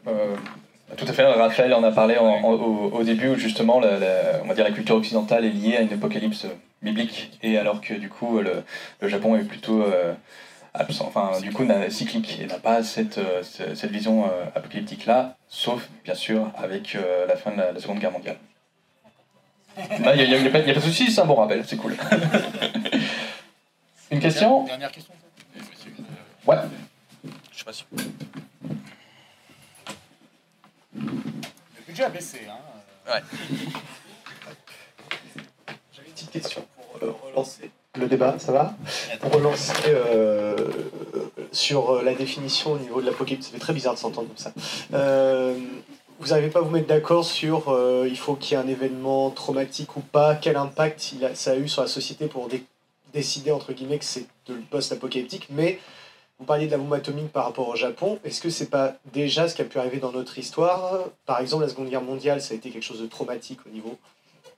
Euh, tout à fait, Raphaël en a parlé au, début où justement la, on va dire la culture occidentale est liée à une apocalypse biblique et alors que du coup le, le Japon est plutôt euh, absent, enfin du coup cyclique et n'a pas cette, euh, ce- cette vision apocalyptique là, sauf bien sûr avec la fin de la Seconde Guerre mondiale. Il n'y a, y a- pas y a pas de souci, c'est un bon rappel, c'est cool. Une question Dernière question. Ouais. Je suis pas sûr. Le budget a baissé, hein. Ouais. J'avais une petite question pour euh, relancer le débat, ça va? Pour relancer euh, sur euh, la définition au niveau de l'apocalypse, ça fait très bizarre de s'entendre comme ça. Euh, vous n'arrivez pas à vous mettre d'accord sur euh, il faut qu'il y ait un événement traumatique ou pas, quel impact il a, ça a eu sur la société pour dé- décider entre guillemets que c'est de post-apocalyptique, mais vous parliez de la bombe atomique par rapport au Japon. Est-ce que c'est pas déjà ce qui a pu arriver dans notre histoire? Par exemple, la Seconde Guerre mondiale, ça a été quelque chose de traumatique au niveau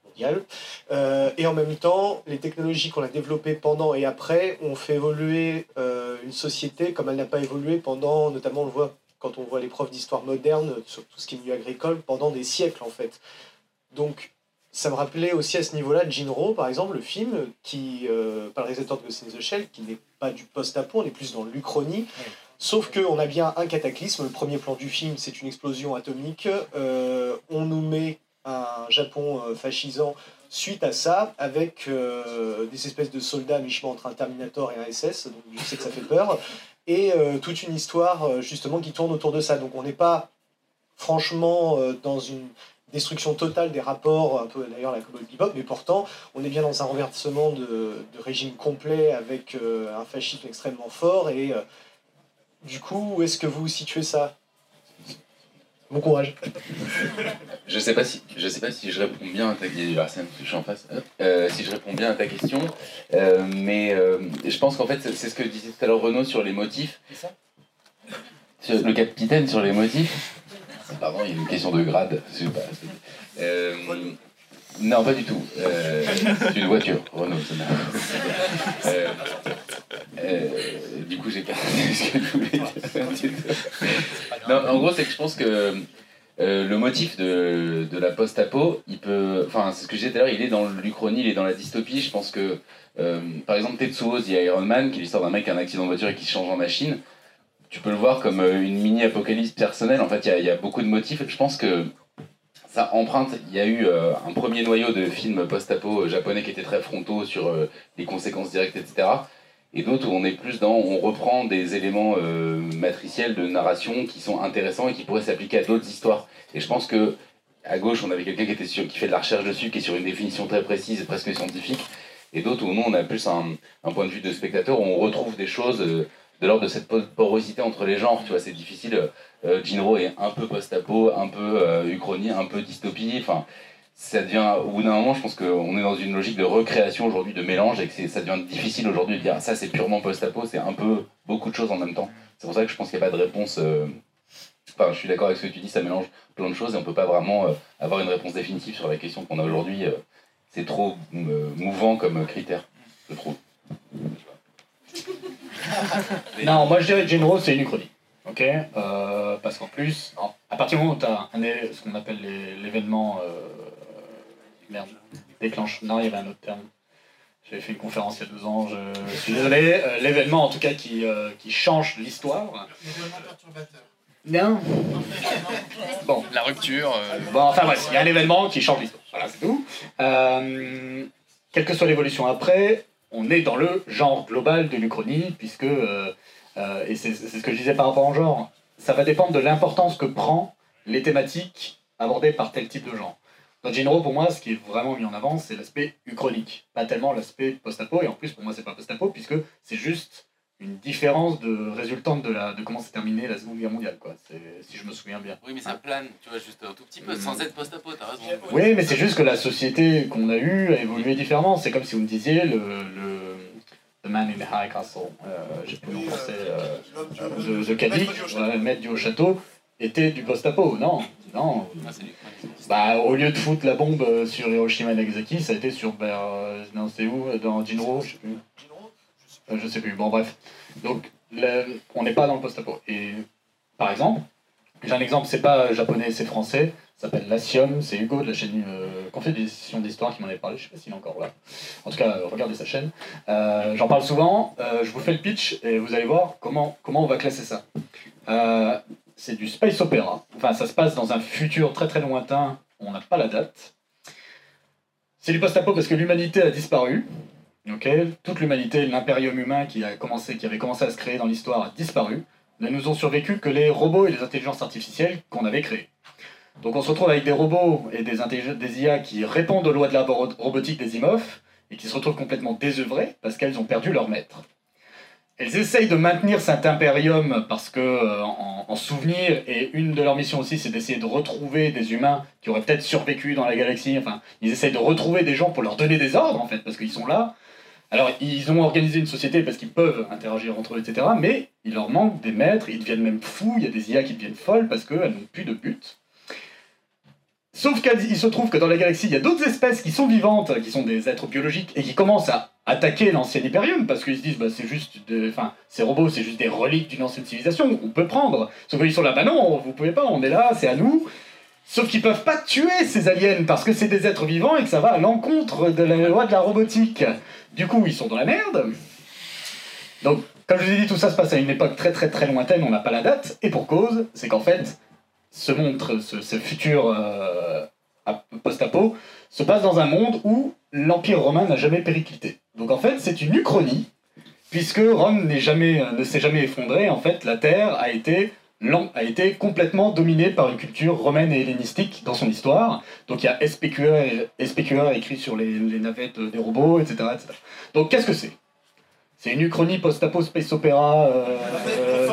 mondial. Euh, et en même temps, les technologies qu'on a développées pendant et après ont fait évoluer euh, une société comme elle n'a pas évolué pendant, notamment on le voit quand on voit les profs d'histoire moderne, sur tout ce qui est milieu agricole, pendant des siècles en fait. Donc ça me rappelait aussi à ce niveau-là Jinro, par exemple, le film, qui, euh, par le réalisateur de Ghost in the Shell, qui n'est pas du post-apo, on est plus dans l'Uchronie. Sauf qu'on a bien un cataclysme. Le premier plan du film, c'est une explosion atomique. Euh, on nous met un Japon euh, fascisant suite à ça, avec euh, des espèces de soldats à mi-chemin entre un Terminator et un SS. Donc je sais que ça fait peur. Et euh, toute une histoire, euh, justement, qui tourne autour de ça. Donc on n'est pas, franchement, euh, dans une destruction totale des rapports, un peu d'ailleurs la Cowboy Bebop, mais pourtant, on est bien dans un renversement de, régime complet avec un fascisme extrêmement fort. Et du coup, où est-ce que vous situez ça? Bon courage. Je sais pas si je sais pas si je réponds bien à ta question. Arsène, parce que je suis en face. Hop. Euh, si je réponds bien à ta question, Euh, mais euh, je pense qu'en fait c'est ce que disait tout à l'heure Renaud sur les motifs. Sur- le capitaine sur les motifs. Pardon, il y a une question de grade. pas. Euh, non, pas du tout. Euh, c'est une voiture, Renault. ça n'a- Euh, euh, du coup, j'ai perdu ce que je voulais dire. En gros, c'est que je pense que euh, le motif de, de la post-apo, il peut. Enfin, c'est ce que je disais tout à l'heure, il est dans l'Uchronie, il est dans la dystopie. Je pense que, euh, par exemple, Tetsuo, The Iron Man, qui est l'histoire d'un mec qui a un accident de voiture et qui se change en machine, tu peux le voir comme euh, une mini-apocalypse personnelle. En fait, il y a, il y a beaucoup de motifs. Je pense que ça emprunte. Il y a eu un premier noyau de films post-apo japonais qui étaient très frontaux sur les conséquences directes, etc. Et d'autres où on est plus dans, on reprend des éléments euh, matriciels de narration qui sont intéressants et qui pourraient s'appliquer à d'autres histoires. Et je pense que à gauche, on avait quelqu'un qui était sur, qui fait de la recherche dessus, qui est sur une définition très précise, presque scientifique. Et d'autres où nous, on a plus un, point de vue de spectateur où on retrouve des choses euh, de l'ordre de cette po- porosité entre les genres. Tu vois, c'est difficile. Euh, Jinro est un peu post-apo, un peu euh, uchronie, un peu dystopie. Enfin, ça devient, au bout d'un moment, je pense qu'on est dans une logique de recréation aujourd'hui, de mélange, et que ça devient difficile aujourd'hui de dire ça c'est purement post-apo, c'est un peu beaucoup de choses en même temps. C'est pour ça que je pense qu'il n'y a pas de réponse. euh, Enfin, je suis d'accord avec ce que tu dis, ça mélange plein de choses et on peut pas vraiment euh, avoir une réponse définitive sur la question qu'on a aujourd'hui. euh, c'est trop mouvant comme critère, je trouve. Non, moi je dirais Genro, c'est une uchronie. Ok Parce qu'en plus, à partir du moment où tu as ce qu'on appelle l'événement. Merde, déclenche. Non, il y avait un autre terme. J'avais fait une conférence il y a deux ans, je, je suis désolé. Euh, l'événement en tout cas qui, euh, qui change l'histoire. L'événement perturbateur. Non. Bon. La rupture. euh, Bon, enfin bref, il y a un événement qui change l'histoire. Voilà, c'est tout. Euh, quelle que soit l'évolution après, on est dans le genre global de l'Uchronie, puisque, euh, euh, et c'est c'est ce que je disais par rapport au genre, ça va dépendre de l'importance que prend les thématiques abordées par tel type de genre. Dans Jinro, pour moi, ce qui est vraiment mis en avant, c'est l'aspect uchronique, pas tellement l'aspect post-apo, et en plus, pour moi, c'est pas post-apo, puisque c'est juste une différence de résultante de, la, de comment s'est terminée la Seconde Guerre mondiale, quoi, c'est- si je me souviens bien. Oui, mais ça plane, tu vois, juste un tout petit peu, sans être post-apo, t'as raison. Oui, mais c'est juste que la société qu'on a eue a évolué différemment. C'est comme si vous me disiez le, le The Man in the High Castle, euh, j'ai plus le nom français, euh, de, de Cadic, voilà, le maître du haut château, était du post-apo. Non, non. Bah, au lieu de foutre la bombe euh, sur Hiroshima et Nagasaki, ça a été sur. bah, euh, non, c'est où euh, Dans Jinro Je sais plus. Euh, je sais plus. Bon, bref. Donc, on n'est pas dans le post-apo. Et par exemple, j'ai un exemple, c'est pas japonais, c'est français. Ça s'appelle Latium, c'est Hugo de la chaîne euh, Confédération d'Histoire qui m'en avait parlé, je sais pas s'il est encore là. En tout cas, regardez sa chaîne. J'en parle souvent, je vous fais le pitch et vous allez voir comment, comment on va classer ça. C'est du space opéra, enfin ça se passe dans un futur très très lointain, on n'a pas la date. C'est du post-apo parce que l'humanité a disparu. ok Toute l'humanité, l'impérium humain qui, a commencé, qui avait commencé à se créer dans l'histoire a disparu. Ne nous ont survécu que les robots et les intelligences artificielles qu'on avait créés. Donc on se retrouve avec des robots et des, des IA qui répondent aux lois de la ro- robotique des IMOF et qui se retrouvent complètement désœuvrées parce qu'elles ont perdu leur maître. Elles essayent de maintenir cet impérium parce que euh, en, en souvenir et une de leurs missions aussi c'est d'essayer de retrouver des humains qui auraient peut-être survécu dans la galaxie. Enfin, ils essayent de retrouver des gens pour leur donner des ordres en fait parce qu'ils sont là. Alors ils ont organisé une société parce qu'ils peuvent interagir entre eux etc. Mais il leur manque des maîtres, ils deviennent même fous. Il y a des IA qui deviennent folles parce qu'elles n'ont plus de but. Sauf qu'il se trouve que dans la galaxie, il y a d'autres espèces qui sont vivantes, qui sont des êtres biologiques, et qui commencent à attaquer l'ancien Hyperium, parce qu'ils se disent, bah, c'est juste, de- enfin, ces robots, c'est juste des reliques d'une ancienne civilisation, on peut prendre. Sauf qu'ils sont là, bah non, vous pouvez pas, on est là, c'est à nous. Sauf qu'ils peuvent pas tuer ces aliens, parce que c'est des êtres vivants et que ça va à l'encontre de la loi de la robotique. Du coup, ils sont dans la merde. Donc, comme je vous ai dit, tout ça se passe à une époque très très très lointaine, on n'a pas la date, et pour cause, c'est qu'en fait, ce montre, ce, futur euh, ap- post-apo, se passe dans un monde où l'Empire romain n'a jamais périclité. Donc en fait, c'est une uchronie, puisque Rome n'est jamais, euh, ne s'est jamais effondré. En fait, la Terre a été, a été complètement dominée par une culture romaine et hellénistique dans son histoire. Donc il y a SPQR, écrit sur les, les navettes euh, des robots, etc. etc. Donc qu'est-ce que c'est? C'est une uchronie post-apo space opéra. euh, euh,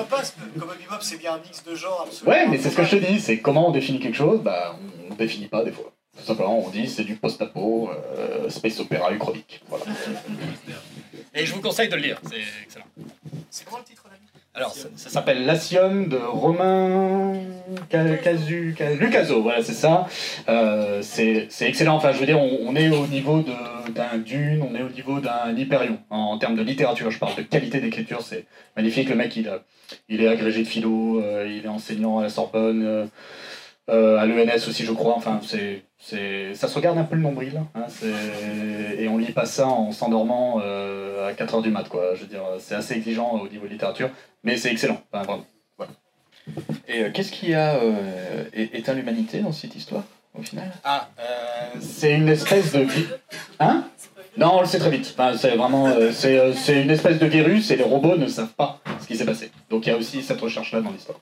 comme Bebop, c'est bien un mix de genres absolument. Ouais, mais c'est ce que je te dis, c'est comment on définit quelque chose, bah on, on définit pas des fois. Tout simplement, on dit c'est du post-apo, euh, space opéra uchronique. Voilà. Et je vous conseille de le lire, c'est excellent. C'est comment le titre là Alors, ça, ça s'appelle Latium de Romain Ca- Casu, Ca- Lucaso, voilà, c'est ça. Euh, c'est c'est excellent, enfin, je veux dire, on, on est au niveau de- d'un Dune, on est au niveau d'un Hyperion. En, en termes de littérature, je parle de qualité d'écriture, c'est magnifique. Le mec, il, a- il est agrégé de philo, euh, il est enseignant à la Sorbonne, euh, à l'ENS aussi, je crois. Enfin, c'est, c'est, ça se regarde un peu le nombril. hein, c'est- et on lit pas ça en s'endormant euh, à 4h du mat, quoi. Je veux dire, c'est assez exigeant au niveau de littérature, mais c'est excellent, enfin, vraiment. Voilà. Et euh, qu'est-ce qui a éteint l'humanité dans cette histoire, au final? Ah, c'est une espèce de... Hein? Non, on le sait très vite. Enfin, c'est vraiment... c'est, c'est une espèce de virus et les robots ne savent pas ce qui s'est passé. Donc il y a aussi cette recherche-là dans l'histoire.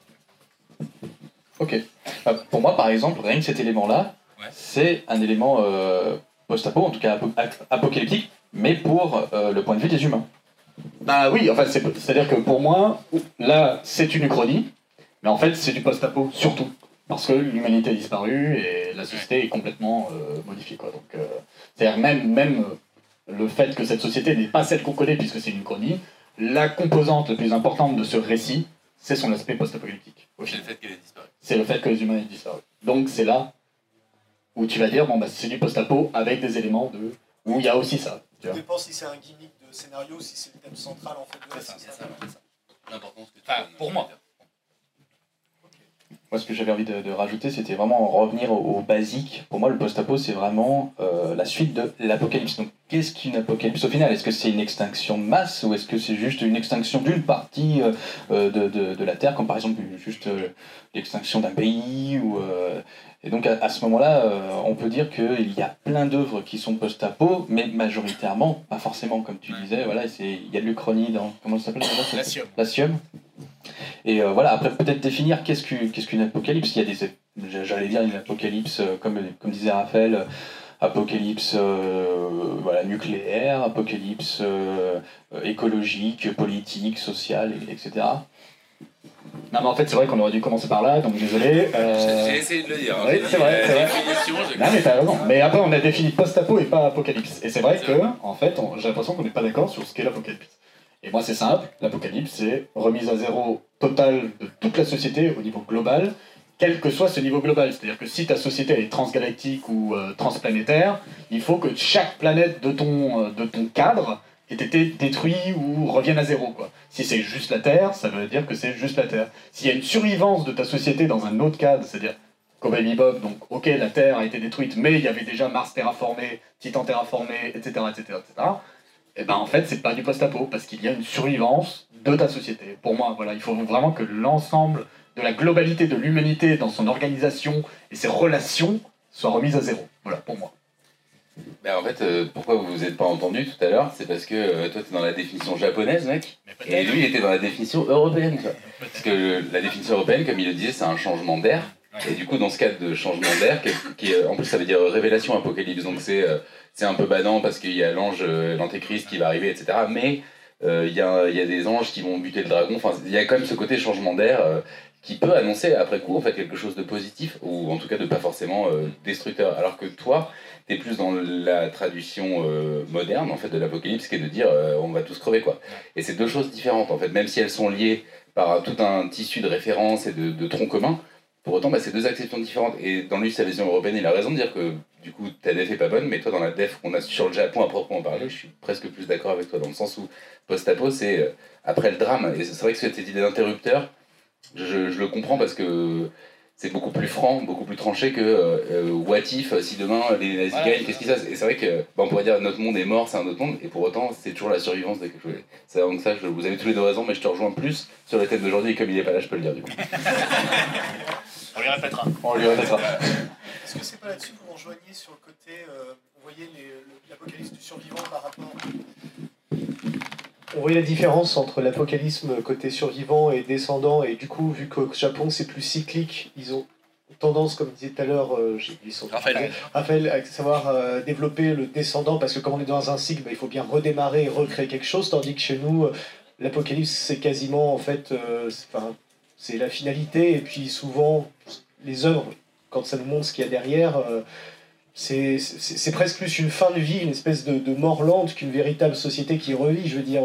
Ok. Euh, pour moi, par exemple, rien que cet élément-là, c'est un élément euh, post-apo, en tout cas apo- ap- apocalyptique, mais pour euh, le point de vue des humains. Bah oui, enfin, c'est, c'est-à-dire que pour moi, là, c'est une uchronie, mais en fait, c'est du post-apo, surtout. Parce que l'humanité a disparu et la société est complètement euh, modifiée, quoi. Donc, c'est-à-dire même, même le fait que cette société n'est pas celle qu'on connaît, puisque c'est une uchronie, la composante la plus importante de ce récit, c'est son aspect post-apocalyptique. au C'est le fait qu'elle ait disparu. C'est le fait que les humains aient disparu. Donc c'est là où tu vas dire, bon, bah, c'est du post-apo avec des éléments de... où il y a aussi ça. tu Tout dépend si c'est un gimmick de scénario ou si c'est le thème central en fait de la. L'importance que tu Enfin, donnes, pour moi. Moi, ce que j'avais envie de, rajouter, c'était vraiment revenir au, basique. Pour moi, le post-apo, c'est vraiment euh, la suite de l'apocalypse. Donc, qu'est-ce qu'une apocalypse? Au final Est-ce que c'est une extinction de masse ou est-ce que c'est juste une extinction d'une partie euh, euh, de, de, la Terre, comme par exemple juste l'extinction d'un pays ou, Et donc, à, à ce moment-là, euh, on peut dire qu'il y a plein d'œuvres qui sont post-apo, mais majoritairement, pas forcément, comme tu disais. Voilà, il y a de l'Uchronie dans. Comment ça s'appelle. Latium. Et euh, voilà, après peut-être définir qu'est-ce que- qu'est-ce qu'une apocalypse. Il y a des, j'allais dire une apocalypse, euh, comme, comme disait Raphaël, apocalypse euh, voilà, nucléaire, apocalypse écologique, politique, sociale, et- etc. Non, mais en fait, c'est vrai qu'on aurait dû commencer par là, donc désolé. euh, J'ai essayé de le dire. hein. Oui, c'est vrai, c'est vrai. définition, je- Non, mais t'as raison. Mais après, on a défini post-apo et pas apocalypse. Et c'est vrai que, en fait, on- j'ai l'impression qu'on n'est pas d'accord sur ce qu'est l'apocalypse. Et moi, c'est simple. L'apocalypse, c'est remise à zéro totale de toute la société au niveau global, quel que soit ce niveau global. C'est-à-dire que si ta société est transgalactique ou euh, transplanétaire, il faut que chaque planète de ton, euh, de ton cadre ait été détruit ou revienne à zéro. Quoi. Si c'est juste la Terre, ça veut dire que c'est juste la Terre. S'il y a une survivance de ta société dans un autre cadre, c'est-à-dire Cowboy Bebop, donc ok, la Terre a été détruite, mais il y avait déjà Mars terraformé, Titan terraformé, etc., etc., etc., et ben en fait, c'est pas du post-apo, parce qu'il y a une survivance de ta société. Pour moi, voilà, il faut vraiment que l'ensemble de la globalité de l'humanité dans son organisation et ses relations soit remise à zéro. Voilà, pour moi. Ben, en fait, euh, pourquoi vous vous êtes pas entendu tout à l'heure C'est parce que euh, toi, tu es dans la définition japonaise, mec, et lui, il était dans la définition européenne. Parce que le- la définition européenne, comme il le disait, c'est un changement d'air. Et du coup, dans ce cadre de changement d'air, qui, en plus, ça veut dire révélation apocalypse, donc c'est euh, c'est un peu badant parce qu'il y a l'ange, l'antéchrist qui va arriver, etc. Mais il y, a, y a des anges qui vont buter le dragon. Enfin, il y a quand même ce côté changement d'air qui peut annoncer après coup en fait quelque chose de positif ou en tout cas de pas forcément euh, destructeur. Alors que toi, t'es plus dans la traduction euh, moderne en fait de l'apocalypse qui est de dire euh, on va tous crever quoi. Et c'est deux choses différentes en fait, même si elles sont liées par tout un tissu de références et de, de troncs communs. Pour autant, bah, c'est deux acceptions différentes. Et dans lui, sa vision européenne, il a raison de dire que du coup, ta def est pas bonne, mais toi, dans la def qu'on a sur le Japon à proprement parler, je suis presque plus d'accord avec toi, dans le sens où post-apo, c'est après le drame. Et c'est vrai que cette idée d'interrupteur, je, je le comprends parce que c'est beaucoup plus franc, beaucoup plus tranché que euh, euh, what if, si demain les nazis gagnent, qu'est-ce qui se passe? Et c'est vrai que bah, on pourrait dire notre monde est mort, c'est un autre monde, et pour autant c'est toujours la survivance de quelque chose. C'est donc ça, je, vous avez tous les deux raison, mais je te rejoins plus sur le thème d'aujourd'hui, et comme il est pas là, je peux le dire du coup. On lui répétera. On lui répétera. Est-ce que c'est pas là-dessus que vous rejoignez sur le côté, euh, vous voyez l'apocalypse du survivant par rapport On voyait la différence entre l'apocalypse côté survivant et descendant, et du coup, vu qu'au Japon c'est plus cyclique, ils ont tendance, comme disait tout à l'heure, euh, j'ai oublié son nom. Raphaël. Raphaël, à savoir euh, développer le descendant, parce que comme on est dans un cycle, bah, il faut bien redémarrer et recréer quelque chose, tandis que chez nous, euh, l'apocalypse c'est quasiment en fait, euh, c'est- la finalité, et puis souvent les œuvres, quand ça nous montre ce qu'il y a derrière, c'est presque plus une fin de vie, une espèce de, de mort lente qu'une véritable société qui revit. Je veux dire,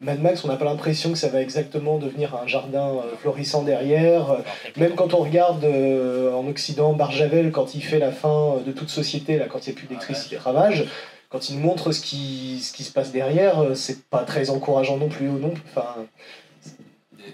Mad Max, on n'a pas l'impression que ça va exactement devenir un jardin euh, florissant derrière. Même quand on regarde euh, en Occident Barjavel, quand il fait la fin euh, de toute société, là, quand il n'y a plus d'électricité ravage, quand il nous montre ce qui, ce qui se passe derrière, c'est pas très encourageant non plus. Non, enfin,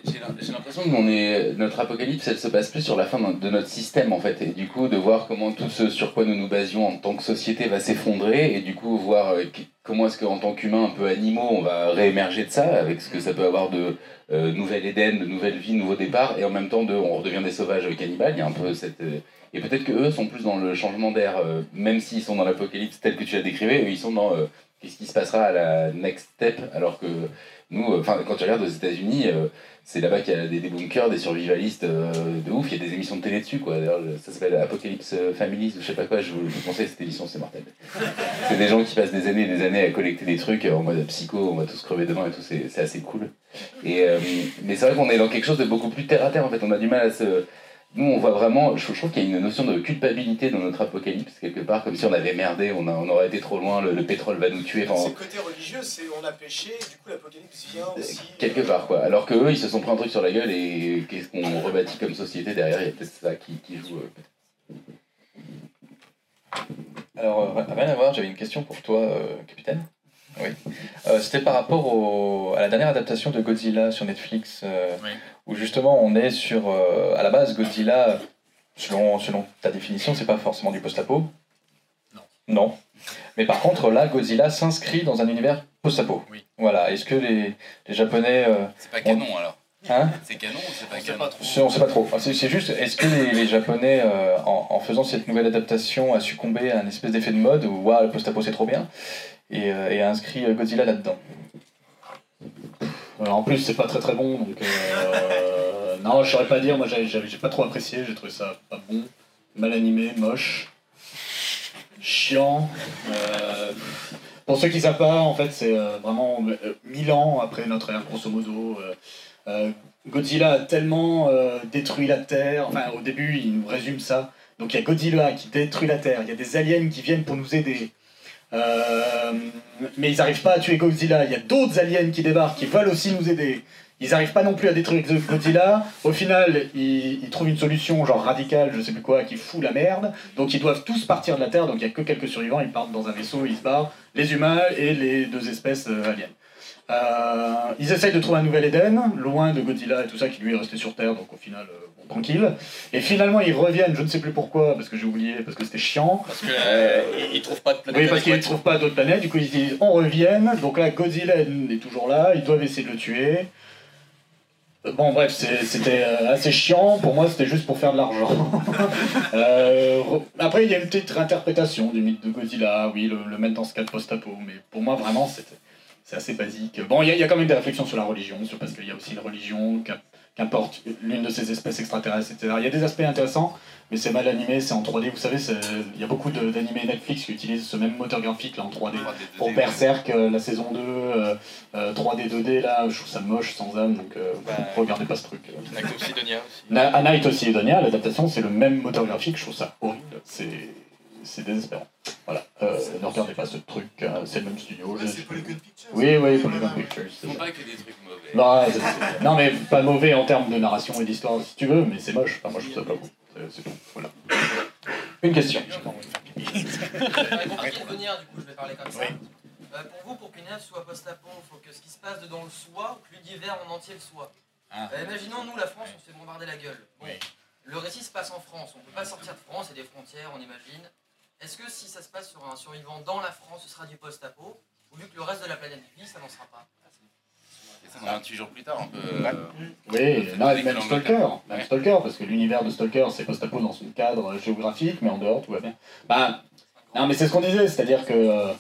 J'ai l'im- j'ai l'impression que notre apocalypse, elle se passe plus sur la fin de notre système en fait, et du coup de voir comment tout ce sur quoi nous nous basions en tant que société va s'effondrer, et du coup voir euh, comment est-ce qu'en tant qu'humain un peu animaux, on va réémerger de ça, avec ce que ça peut avoir de euh, nouvelle Éden, de nouvelle vie, nouveau départ, et en même temps de on redevient des sauvages cannibales, il y a un peu cette... euh, et peut-être que eux sont plus dans le changement d'air, euh, même s'ils sont dans l'apocalypse tel que tu l'as décrivé, ils sont dans qu'est-ce qui se passera à la next step, alors que nous, euh, enfin quand tu regardes aux États-Unis, euh, c'est là-bas qu'il y a des, des bunkers, des survivalistes euh, de ouf, il y a des émissions de télé dessus quoi. D'ailleurs, ça s'appelle Apocalypse Families ou je sais pas quoi, je vous, je vous conseille cette émission, c'est mortel. C'est des gens qui passent des années et des années à collecter des trucs en mode psycho, on va tous crever demain et tout, c'est c'est assez cool. Et, euh, mais c'est vrai qu'on est dans quelque chose de beaucoup plus terre à terre en fait, on a du mal à se. Nous, on voit vraiment, je, je trouve qu'il y a une notion de culpabilité dans notre apocalypse, quelque part, comme si on avait merdé, on, a, on aurait été trop loin, le, le pétrole va nous tuer. enfin, c'est le côté religieux, c'est on a péché, et du coup l'apocalypse vient aussi. quelque part quoi. Alors que eux ils se sont pris un truc sur la gueule et qu'est-ce qu'on rebâtit comme société derrière, il y a peut-être ça qui, qui joue. euh, Alors, euh, rien à voir, j'avais une question pour toi, euh, capitaine. Oui. Euh, C'était par rapport au- à la dernière adaptation de Godzilla sur Netflix, euh, où justement on est sur. euh, à la base, Godzilla, selon, selon ta définition, c'est pas forcément du post-apo? Non. Non. Mais par contre, là, Godzilla s'inscrit dans un univers post-apo. Oui. Voilà. Est-ce que les, les Japonais. euh, C'est pas ont- canon alors. Hein? C'est canon ou c'est pas On sait canon? pas trop. On sait pas trop. C'est c'est juste, est-ce que les, les Japonais, euh, en, en faisant cette nouvelle adaptation, a succombé à un espèce d'effet de mode où waouh, le post-apo c'est trop bien et, euh, et a inscrit Godzilla là-dedans? En plus, c'est pas très très bon, donc euh, non, je saurais pas dire. Moi, j'ai pas trop apprécié. J'ai trouvé ça pas bon, mal animé, moche, chiant. Euh, pour ceux qui savent pas, en fait, c'est euh, vraiment euh, 1000 ans après notre ère, grosso modo. euh, euh, Godzilla a tellement euh, détruit la Terre. Enfin, au début, il nous résume ça. Donc, il y a Godzilla qui détruit la Terre. Il y a des aliens qui viennent pour nous aider. Euh, mais ils n'arrivent pas à tuer Godzilla. Il y a d'autres aliens qui débarquent, qui veulent aussi nous aider. Ils n'arrivent pas non plus à détruire Godzilla. Au final, ils, trouvent une solution, genre radicale, je sais plus quoi, qui fout la merde. Donc ils doivent tous partir de la Terre. Donc il n'y a que quelques survivants. Ils partent dans un vaisseau, ils se barrent. Les humains et les deux espèces euh, aliens. Euh, ils essayent de trouver un nouvel Éden, loin de Godzilla et tout ça, qui lui est resté sur Terre, donc au final, euh, tranquille. Et finalement, ils reviennent, je ne sais plus pourquoi, parce que j'ai oublié, parce que c'était chiant. Parce que euh, ils- ils trouvent pas de planète. Oui, parce qu'ils ne trouvent pas d'autres planètes, du coup ils disent on revienne, donc là Godzilla est toujours là, ils doivent essayer de le tuer. Euh, Bon bref, c'était euh, assez chiant, pour moi c'était juste pour faire de l'argent. Euh, après il y a une petite réinterprétation du mythe de Godzilla, oui, le, le mettre dans ce cadre post-apo, mais pour moi vraiment c'était- c'est assez basique. Bon, il y, a- y a quand même des réflexions sur la religion, sur, parce qu'il y a aussi une religion, qu'im- qu'importe l'une de ces espèces extraterrestres, etc. Il y a des aspects intéressants, mais c'est mal animé, c'est en 3D. Vous savez, il y a beaucoup d'animés Netflix qui utilisent ce même moteur graphique là en 3D. Pour Berserk, euh, la saison 2, euh, euh, 3D, 2D, là, je trouve ça moche, sans âme, donc euh, regardez pas ce truc. Night aussi. Na- A Night of Sidonia, l'adaptation, c'est le même moteur graphique, je trouve ça horrible. C'est c'est désespérant. Voilà, euh, ne regardez pas ce truc, euh, c'est le même studio. je- Oui, oui, Polygon Pictures. c'est Ils font pas que des trucs mauvais. Non, c'est- c'est- non, mais pas mauvais en termes de narration et d'histoire, si tu veux, mais c'est moche. Enfin, moi, je trouve ça pas beau. C'est- C'est tout, voilà. Une question. Pour du coup, je vais parler comme ça. Euh, pour vous, pour qu'une œuvre soit post-apo, il faut que ce qui se passe dedans le soit, ou que l'univers en entier le soit. Ah. Euh, imaginons, nous, la France, on se fait bombarder la gueule. Bon, Le récit se passe en France, on ne peut pas sortir de France, il y a des frontières, on imagine. Est-ce que si ça se passe sur un survivant dans la France, ce sera du post-apo, ou vu que le reste de la planète vit, ça n'en sera pas Et ça, 28 jours plus tard, on peut. euh, Oui, non, avec même. Stalker, même Ouais. Stalker, parce que l'univers de Stalker, c'est post-apo dans son cadre géographique, mais en dehors, tout va bien. Bah, non, mais c'est ce qu'on disait, c'est-à-dire que euh,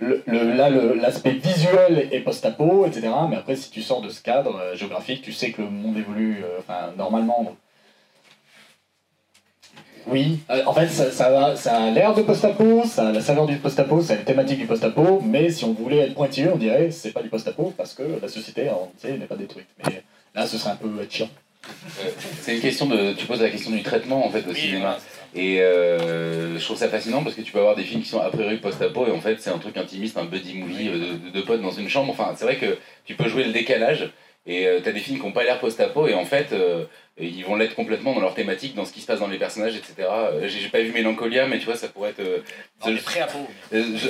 le, le- là, le- l'aspect visuel est post-apo, etc., mais après, si tu sors de ce cadre euh, géographique, tu sais que le monde évolue, euh, enfin, normalement. Oui, euh, en fait, ça, ça, a l'air de post-apo, ça a la saveur du post-apo, ça a une thématique du post-apo, mais si on voulait être pointilleux, on dirait c'est pas du post-apo parce que la société en entier n'est pas détruite. Mais là, ce serait un peu chiant. Euh, C'est une question de. Tu poses la question du traitement en fait au cinéma. Et euh, je trouve ça fascinant parce que tu peux avoir des films qui sont a priori post-apo et en fait c'est un truc intimiste, un buddy movie de, de, de potes dans une chambre. Enfin, c'est vrai que tu peux jouer le décalage et euh, t'as des films qui n'ont pas l'air post-apo et en fait euh, ils vont l'être complètement dans leur thématique, dans ce qui se passe dans les personnages, etc. Euh, J'ai pas vu Mélancolia, mais tu vois, ça pourrait être. euh, On est ce- prêt à peau. euh, je-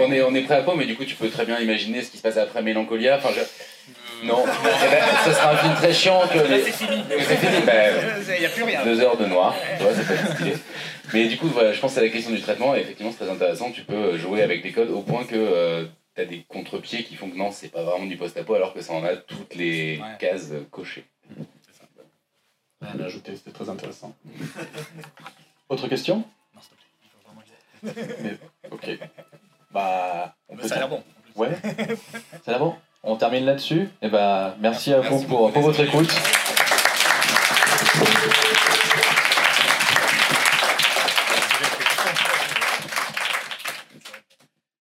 on, est, on est prêt à peau, mais du coup, tu peux très bien imaginer ce qui se passe après Mélancolia. Enfin, je- Non, Eh ben, ce sera un film très chiant. Que les- c'est fini. C'est fini, ben, Il n'y a plus rien. Deux heures de noir, tu vois, ça peut être stylé. Mais du coup, voilà, je pense à la question du traitement, et effectivement, c'est très intéressant. Tu peux jouer avec des codes au point que tu as des contre-pieds qui font que non, c'est pas vraiment du post-apo, alors que ça en a toutes les cases cochées. Rien à ajouter, c'était très intéressant. Autre question Mais- Ok. Bah. on peut ça a l'air bon. Ouais. Ça a l'air bon. On termine là-dessus. Et bah, merci à vous pour, pour votre écoute.